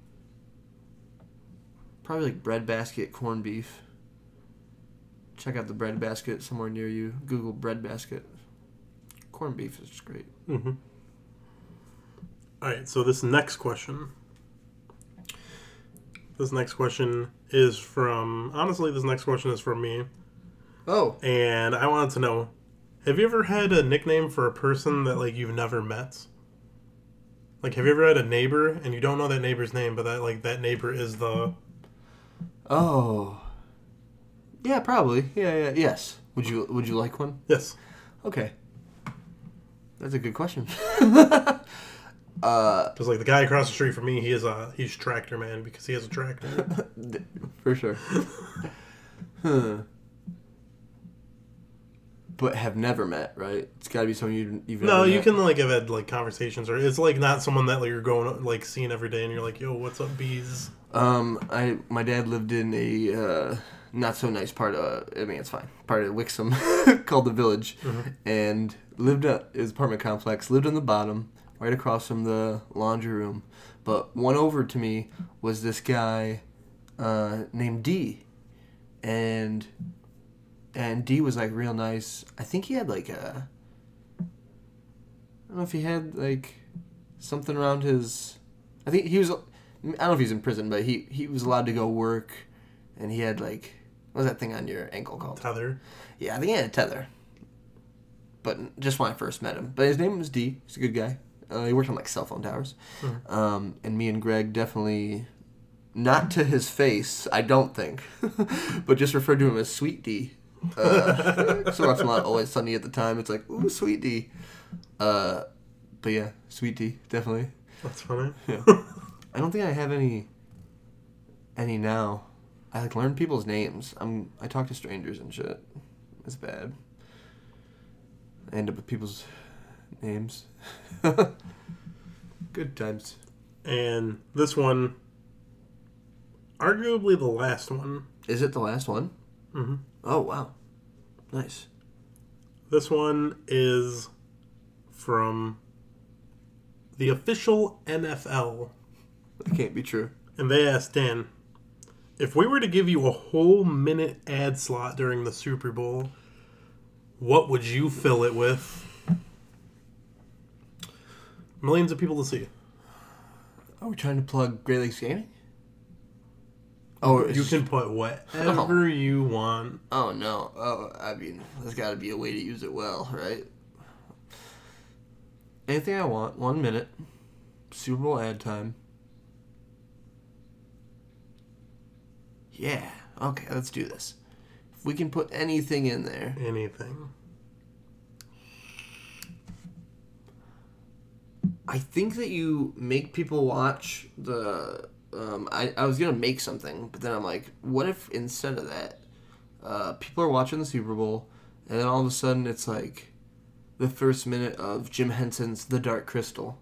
S2: Probably like bread basket corned beef. Check out the bread basket somewhere near you. Google bread basket. Corned beef is great.
S1: Mm-hmm. All right, so this next question. This next question is from. Honestly, this next question is from me.
S2: Oh,
S1: And I wanted to know have you ever had a nickname for a person that, like, you've never met? Like, have you ever had a neighbor and you don't know that neighbor's name, but that, like, that neighbor is the.
S2: oh. Yeah, probably. Yeah, yeah, yes. Would you Would you like one?
S1: Yes.
S2: Okay. That's a good question. [laughs] uh,
S1: Because, like, the guy across the street from me, he is a. He's Tractor Man because he has a tractor. [laughs]
S2: for sure. [laughs] huh. But have never met, right? It's got to be someone you, you've
S1: no, you
S2: met.
S1: can, like, have had, like, conversations, or it's, like, not someone that, like, you're going, like, seeing every day and you're like, yo, what's up, bees?
S2: Um, I my dad lived in a uh, not so nice part of. I mean, it's fine. Part of Wixom [laughs] called the Village, and lived at his apartment complex. Lived on the bottom, right across from the laundry room. But one over to me was this guy uh, named D, and and D was like real nice. I think he had like a. I don't know if he had like something around his. I think he was. I don't know if he's in prison, but he he was allowed to go work, and he had like what was that thing on your ankle called?
S1: Tether.
S2: Yeah, I think he had a tether. But just when I first met him, but his name was D. He's a good guy. Uh, he worked on like cell phone towers, um, and me and Greg definitely, not to his face, I don't think, [laughs] but just referred to him as Sweet D. Uh, [laughs] so watching not Always Sunny at the time. It's like ooh, Sweet D. Uh, but yeah, Sweet D definitely.
S1: That's funny.
S2: Yeah. [laughs] I don't think I have any any now. I like learn people's names. I'm I talk to strangers and shit. It's bad. I end up with people's names. [laughs] Good times.
S1: And this one, arguably the last one.
S2: Is it the last one?
S1: hmm
S2: Oh wow. Nice.
S1: This one is from the official NFL.
S2: That can't be true.
S1: And they asked Dan, if we were to give you a whole minute ad slot during the Super Bowl, what would you fill it with? Millions of people to see.
S2: Are we trying to plug Great Lakes Gaming? Oh,
S1: You can put whatever oh. you want.
S2: Oh no. Oh, I mean, there's got to be a way to use it well, right? Anything I want. One minute. Super Bowl ad time. Yeah. Okay, let's do this. If we can put anything in there.
S1: Anything.
S2: I think that you make people watch the. Um, I, I was gonna make something, but then I'm like, what if instead of that, uh, people are watching the Super Bowl, and then all of a sudden it's like, the first minute of Jim Henson's The Dark Crystal,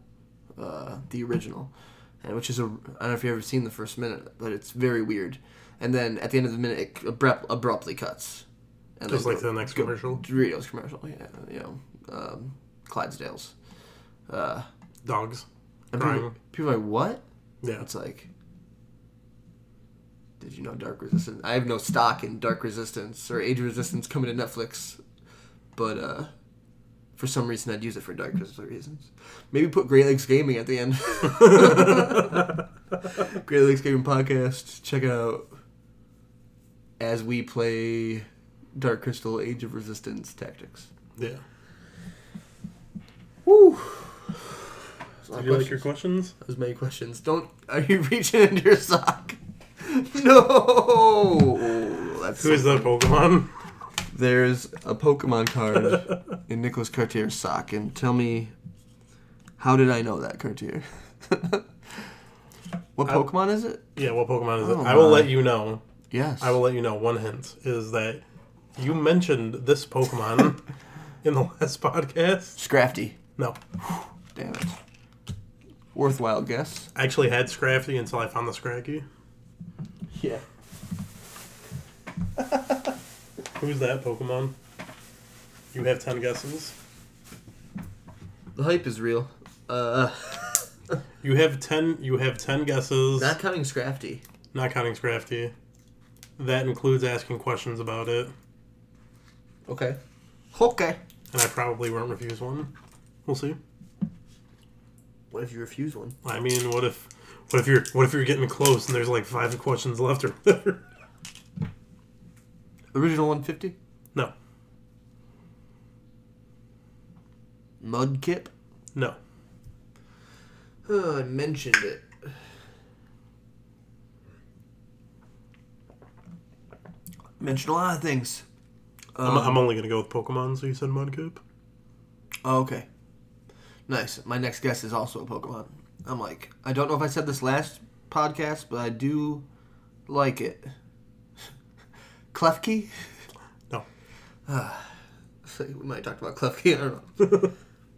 S2: uh, the original, and which is a I don't know if you've ever seen the first minute, but it's very weird. And then at the end of the minute, it abrupt, abruptly cuts. And
S1: Just like the next
S2: go-
S1: commercial.
S2: Doritos commercial, yeah, you know, um, Clydesdales. Uh,
S1: Dogs.
S2: and people,
S1: Crying.
S2: people are like, what?
S1: Yeah.
S2: It's like, did you know Dark Resistance? I have no stock in Dark Resistance or Age of Resistance coming to Netflix, but uh, for some reason I'd use it for Dark Resistance reasons. Maybe put Great Lakes Gaming at the end. [laughs] Great Lakes Gaming Podcast. Check it out as we play Dark Crystal Age of Resistance Tactics.
S1: Yeah. Did you like your questions?
S2: As many questions. Don't. Are you [laughs] reaching into your sock? [laughs] No. That's
S1: Who is that Pokemon?
S2: There's a Pokemon card [laughs] in Nicholas Cartier's sock, and tell me, how did I know that Cartier? what
S1: I-
S2: Pokemon is it?
S1: Yeah, what Pokemon is it?
S2: Oh
S1: I will
S2: my.
S1: let you know.
S2: Yes.
S1: I will let you know. One hint is that you mentioned this Pokemon in the last podcast.
S2: Scrafty.
S1: No,
S2: Damn it. Worthwhile guess.
S1: I actually had Scrafty until I found the Scraggy.
S2: Yeah. [laughs]
S1: Who's that Pokemon? You have ten guesses.
S2: The hype is real. Uh, [laughs]
S1: You have ten. You have ten guesses,
S2: not counting Scrafty.
S1: not counting Scrafty. That includes asking questions about it,
S2: Okay. Okay.
S1: and I probably won't refuse one. We'll see.
S2: What if you refuse one?
S1: I mean, what if, what if you're, what if you're getting close and there's like five questions left or whatever?
S2: Original 150?
S1: No,
S2: Mudkip?
S1: no.
S2: Oh, I mentioned it. Mentioned a lot of things.
S1: I'm,
S2: Um,
S1: I'm only gonna go with Pokemon. So you said Mudkip.
S2: oh, okay. Nice. My next guest is also a Pokemon. I'm like, I don't know if I said this last podcast, but I do like it. [laughs] Klefki?
S1: No.
S2: Uh, [sighs] So we might talk about Klefki. I don't know.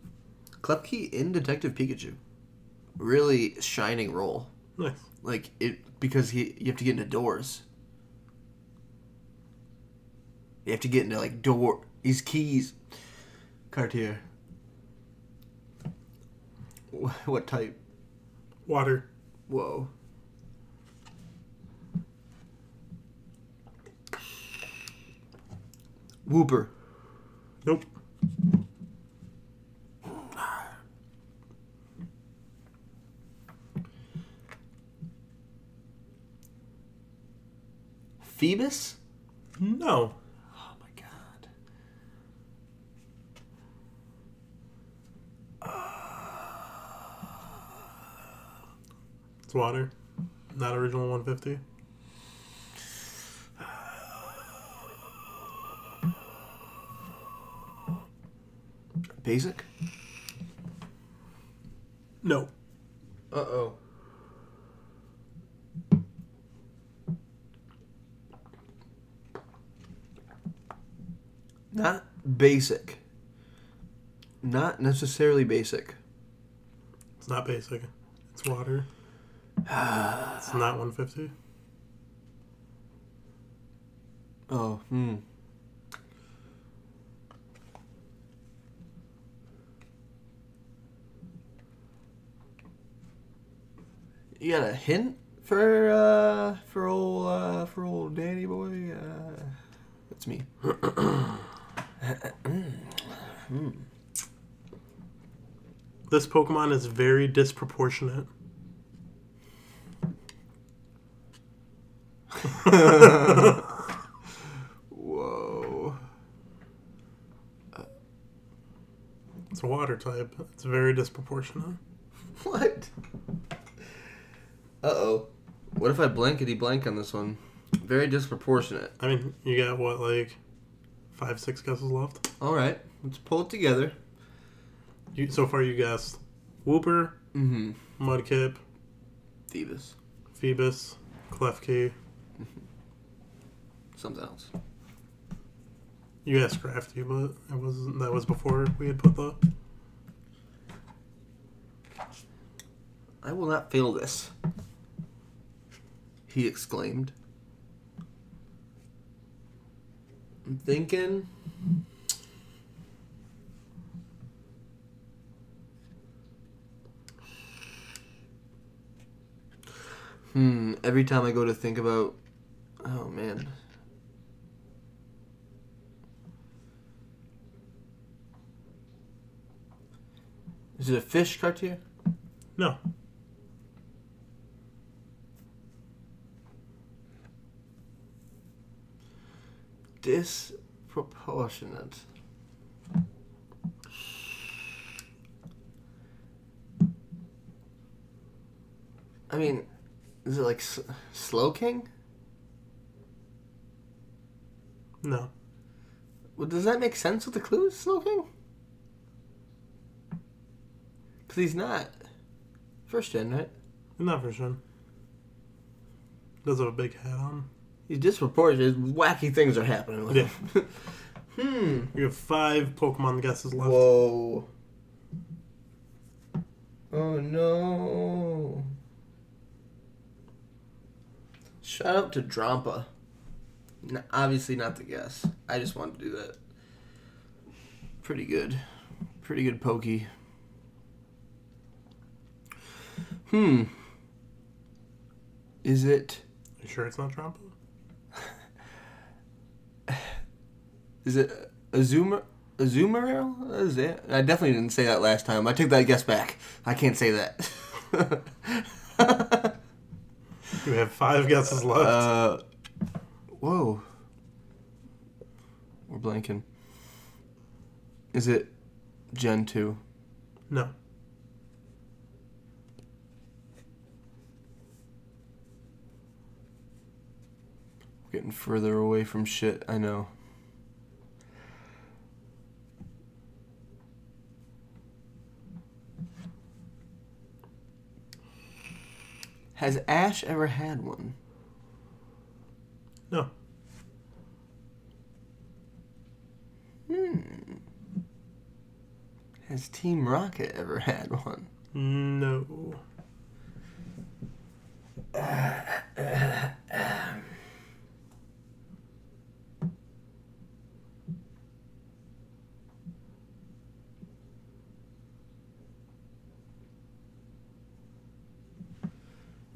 S2: [laughs] Klefki in Detective Pikachu. Really shining role.
S1: Nice.
S2: Like it because he you have to get into doors. You have to get into like door these keys. Cartier. Wh- [laughs] What type?
S1: Water.
S2: Whoa. Wooper.
S1: Nope.
S2: Feebas?
S1: No.
S2: Oh my god.
S1: It's water. Not original 150.
S2: Basic?
S1: No.
S2: Uh oh. Not basic. Not necessarily basic.
S1: It's not basic. It's water. It's not 150.
S2: Oh, hmm. You got a hint for uh for old uh for old Danny boy? Uh that's me. [clears throat]
S1: This Pokemon is very disproportionate.
S2: Whoa.
S1: It's a water type. It's very disproportionate.
S2: What? Uh oh. What if I blankety blank on this one? Very disproportionate.
S1: I mean, you got what, like five, six guesses left?
S2: All right, let's pull it together.
S1: You, so far, you guessed Wooper,
S2: Mm-hmm.
S1: Mudkip,
S2: Feebas.
S1: Feebas, Klefki.
S2: Something else.
S1: You asked Crafty, but it was that was before we had put the.
S2: I will not fail this. He exclaimed. I'm thinking. Hmm, every time I go to think about. Oh, man. Is it a fish, Cartier?
S1: No,
S2: disproportionate. I mean, is it like S- Slowking?
S1: No.
S2: Well, does that make sense with the clues, smoking? King? Because he's not first gen, right?
S1: Not first sure. Does have a big hat on.
S2: He's disproportionate. Wacky things are happening with
S1: Yeah.
S2: him. [laughs] hmm.
S1: You have five Pokemon guesses left.
S2: Whoa. Oh no. Shout out to Drampa. Obviously not the guess. I just wanted to do that. Pretty good. Pretty good pokey. Hmm. Is it
S1: You sure it's not Trump? [sighs]
S2: is it Azuma Azumarill? Is it? I definitely didn't say that last time. I take that guess back. I can't say that. [laughs]
S1: You have five guesses left.
S2: Uh, whoa. We're blanking. Is it Gen 2?
S1: no.
S2: Getting further away from shit, I know. Has Ash ever had one?
S1: No.
S2: Hmm. Has Team Rocket ever had one?
S1: No. [sighs] [clears throat]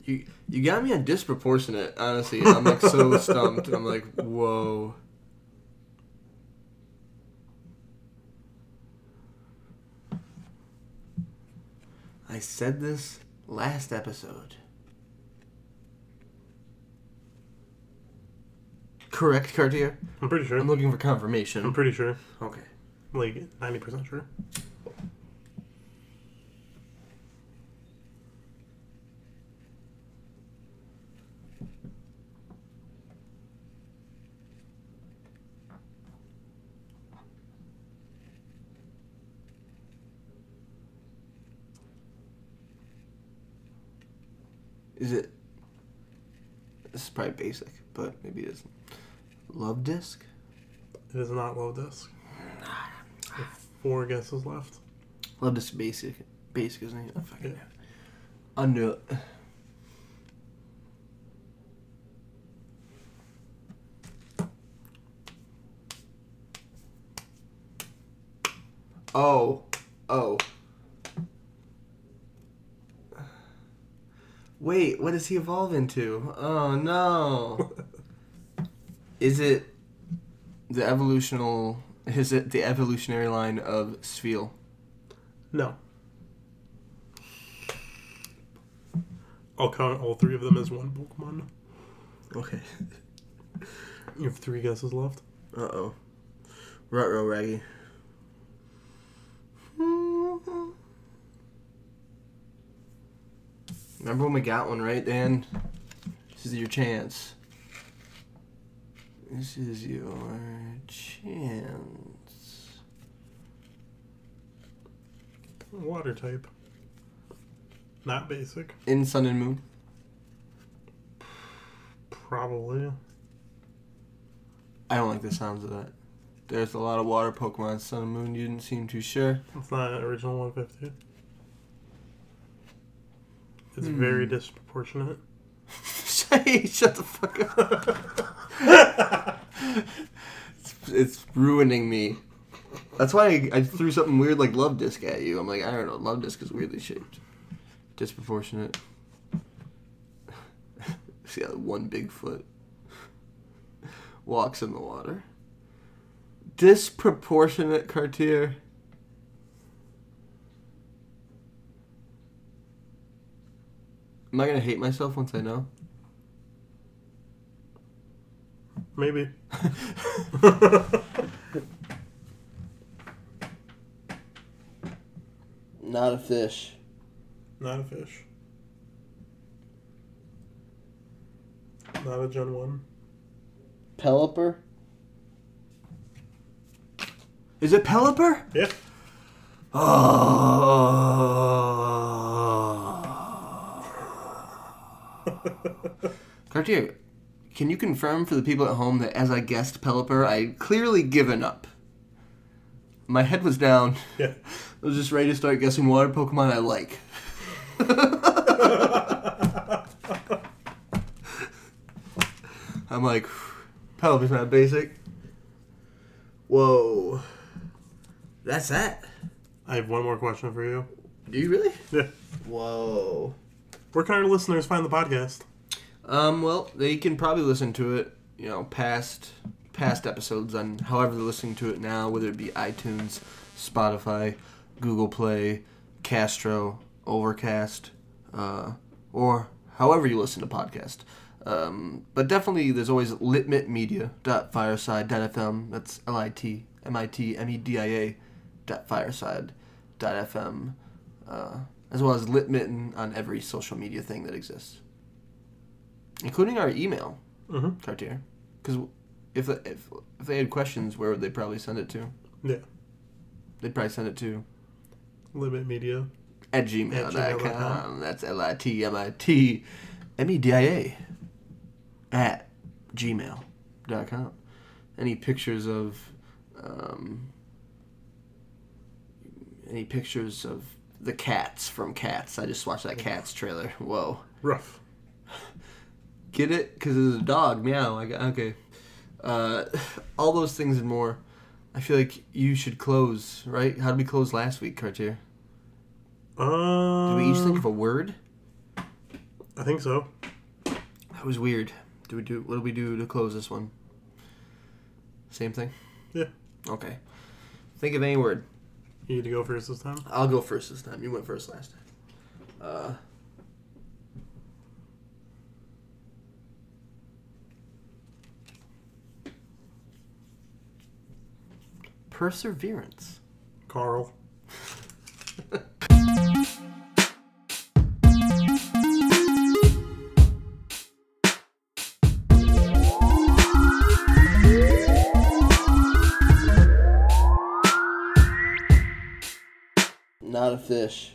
S2: You you got me on disproportionate, honestly. I'm like so [laughs] stumped. I'm like, whoa. I said this last episode. Correct, Cartier?
S1: I'm pretty sure.
S2: I'm looking for confirmation.
S1: I'm pretty sure.
S2: Okay.
S1: Like 90% sure.
S2: Is it? This is probably basic, but maybe it isn't. Luvdisc.
S1: It is not Luvdisc. Four guesses left.
S2: Luvdisc basic. Basic isn't it? Oh, I fucking
S1: Yeah.
S2: Under it. [sighs] Oh. Oh. Wait, what does he evolve into? Oh no. [laughs] Is it the evolutional is it the evolutionary line of Spheal?
S1: No. I'll count all three of them as one Pokemon.
S2: Okay.
S1: You have three guesses left.
S2: Uh oh. Rutro Raggy. Remember when we got one, right, Dan? This is your chance. This is your chance.
S1: Water type. Not basic.
S2: In Sun and Moon.
S1: Probably.
S2: I don't like the sounds of that. There's a lot of water Pokemon. Sun and Moon, you didn't seem too sure.
S1: It's not original 150. It's
S2: Hmm.
S1: very disproportionate. [laughs]
S2: Shut the fuck up. it's, [laughs] it's ruining me. That's why I, I threw something weird like Luvdisc at you. I'm like, I don't know, Luvdisc is weirdly shaped. Disproportionate. [laughs] See how one big foot. Walks in the water. Disproportionate Cartier. Am I gonna hate myself once I know?
S1: Maybe. [laughs]
S2: Not a fish.
S1: Not a fish. Not a Gen 1.
S2: Pelipper? Is it Pelipper?
S1: Yeah.
S2: Oh. Cartier, can you confirm for the people at home that as I guessed Pelipper, I had clearly given up? My head was down. [laughs]
S1: Yeah.
S2: I was just ready to start guessing water Pokemon I like. [laughs] I'm like, Pelipper's not basic. Whoa. That's that.
S1: I have one more question for you.
S2: Do you really?
S1: Yeah.
S2: Whoa.
S1: Where can our listeners find the podcast?
S2: Um, well, they can probably listen to it, you know, past past episodes on however they're listening to it now, whether it be iTunes, Spotify, Google Play, Castro, Overcast, uh, or however you listen to podcast. Um, but definitely, there's always litmitmedia.fireside.fm. That's L I T M I T M E D I A dot fireside dot fm, uh, as well as litmitten on every social media thing that exists including our email,
S1: Mm-hmm.
S2: Cartier. Because if, if if they had questions, where would they probably send it to?
S1: Yeah.
S2: They'd probably send it to
S1: Limit Media.
S2: at gmail.com.
S1: At gmail.com.
S2: That's L I T M I T M E D I A at gmail.com. Any pictures of um, any pictures of the cats from Cats? I just watched that Cats trailer. Whoa.
S1: Rough.
S2: Get it? Because it's a dog. Meow. I got, okay. Uh, [laughs] all those things and more. I feel like you should close, right? How did we close last week, Cartier?
S1: Um,
S2: Did we each think of a word?
S1: I think so.
S2: That was weird. Do we do? What do we do to close this one? Same thing.
S1: Yeah.
S2: Okay. Think of any word.
S1: You need to go first this time.
S2: I'll go first this time. You went first last time. Uh, perseverance.
S1: Carl.
S2: Not a fish.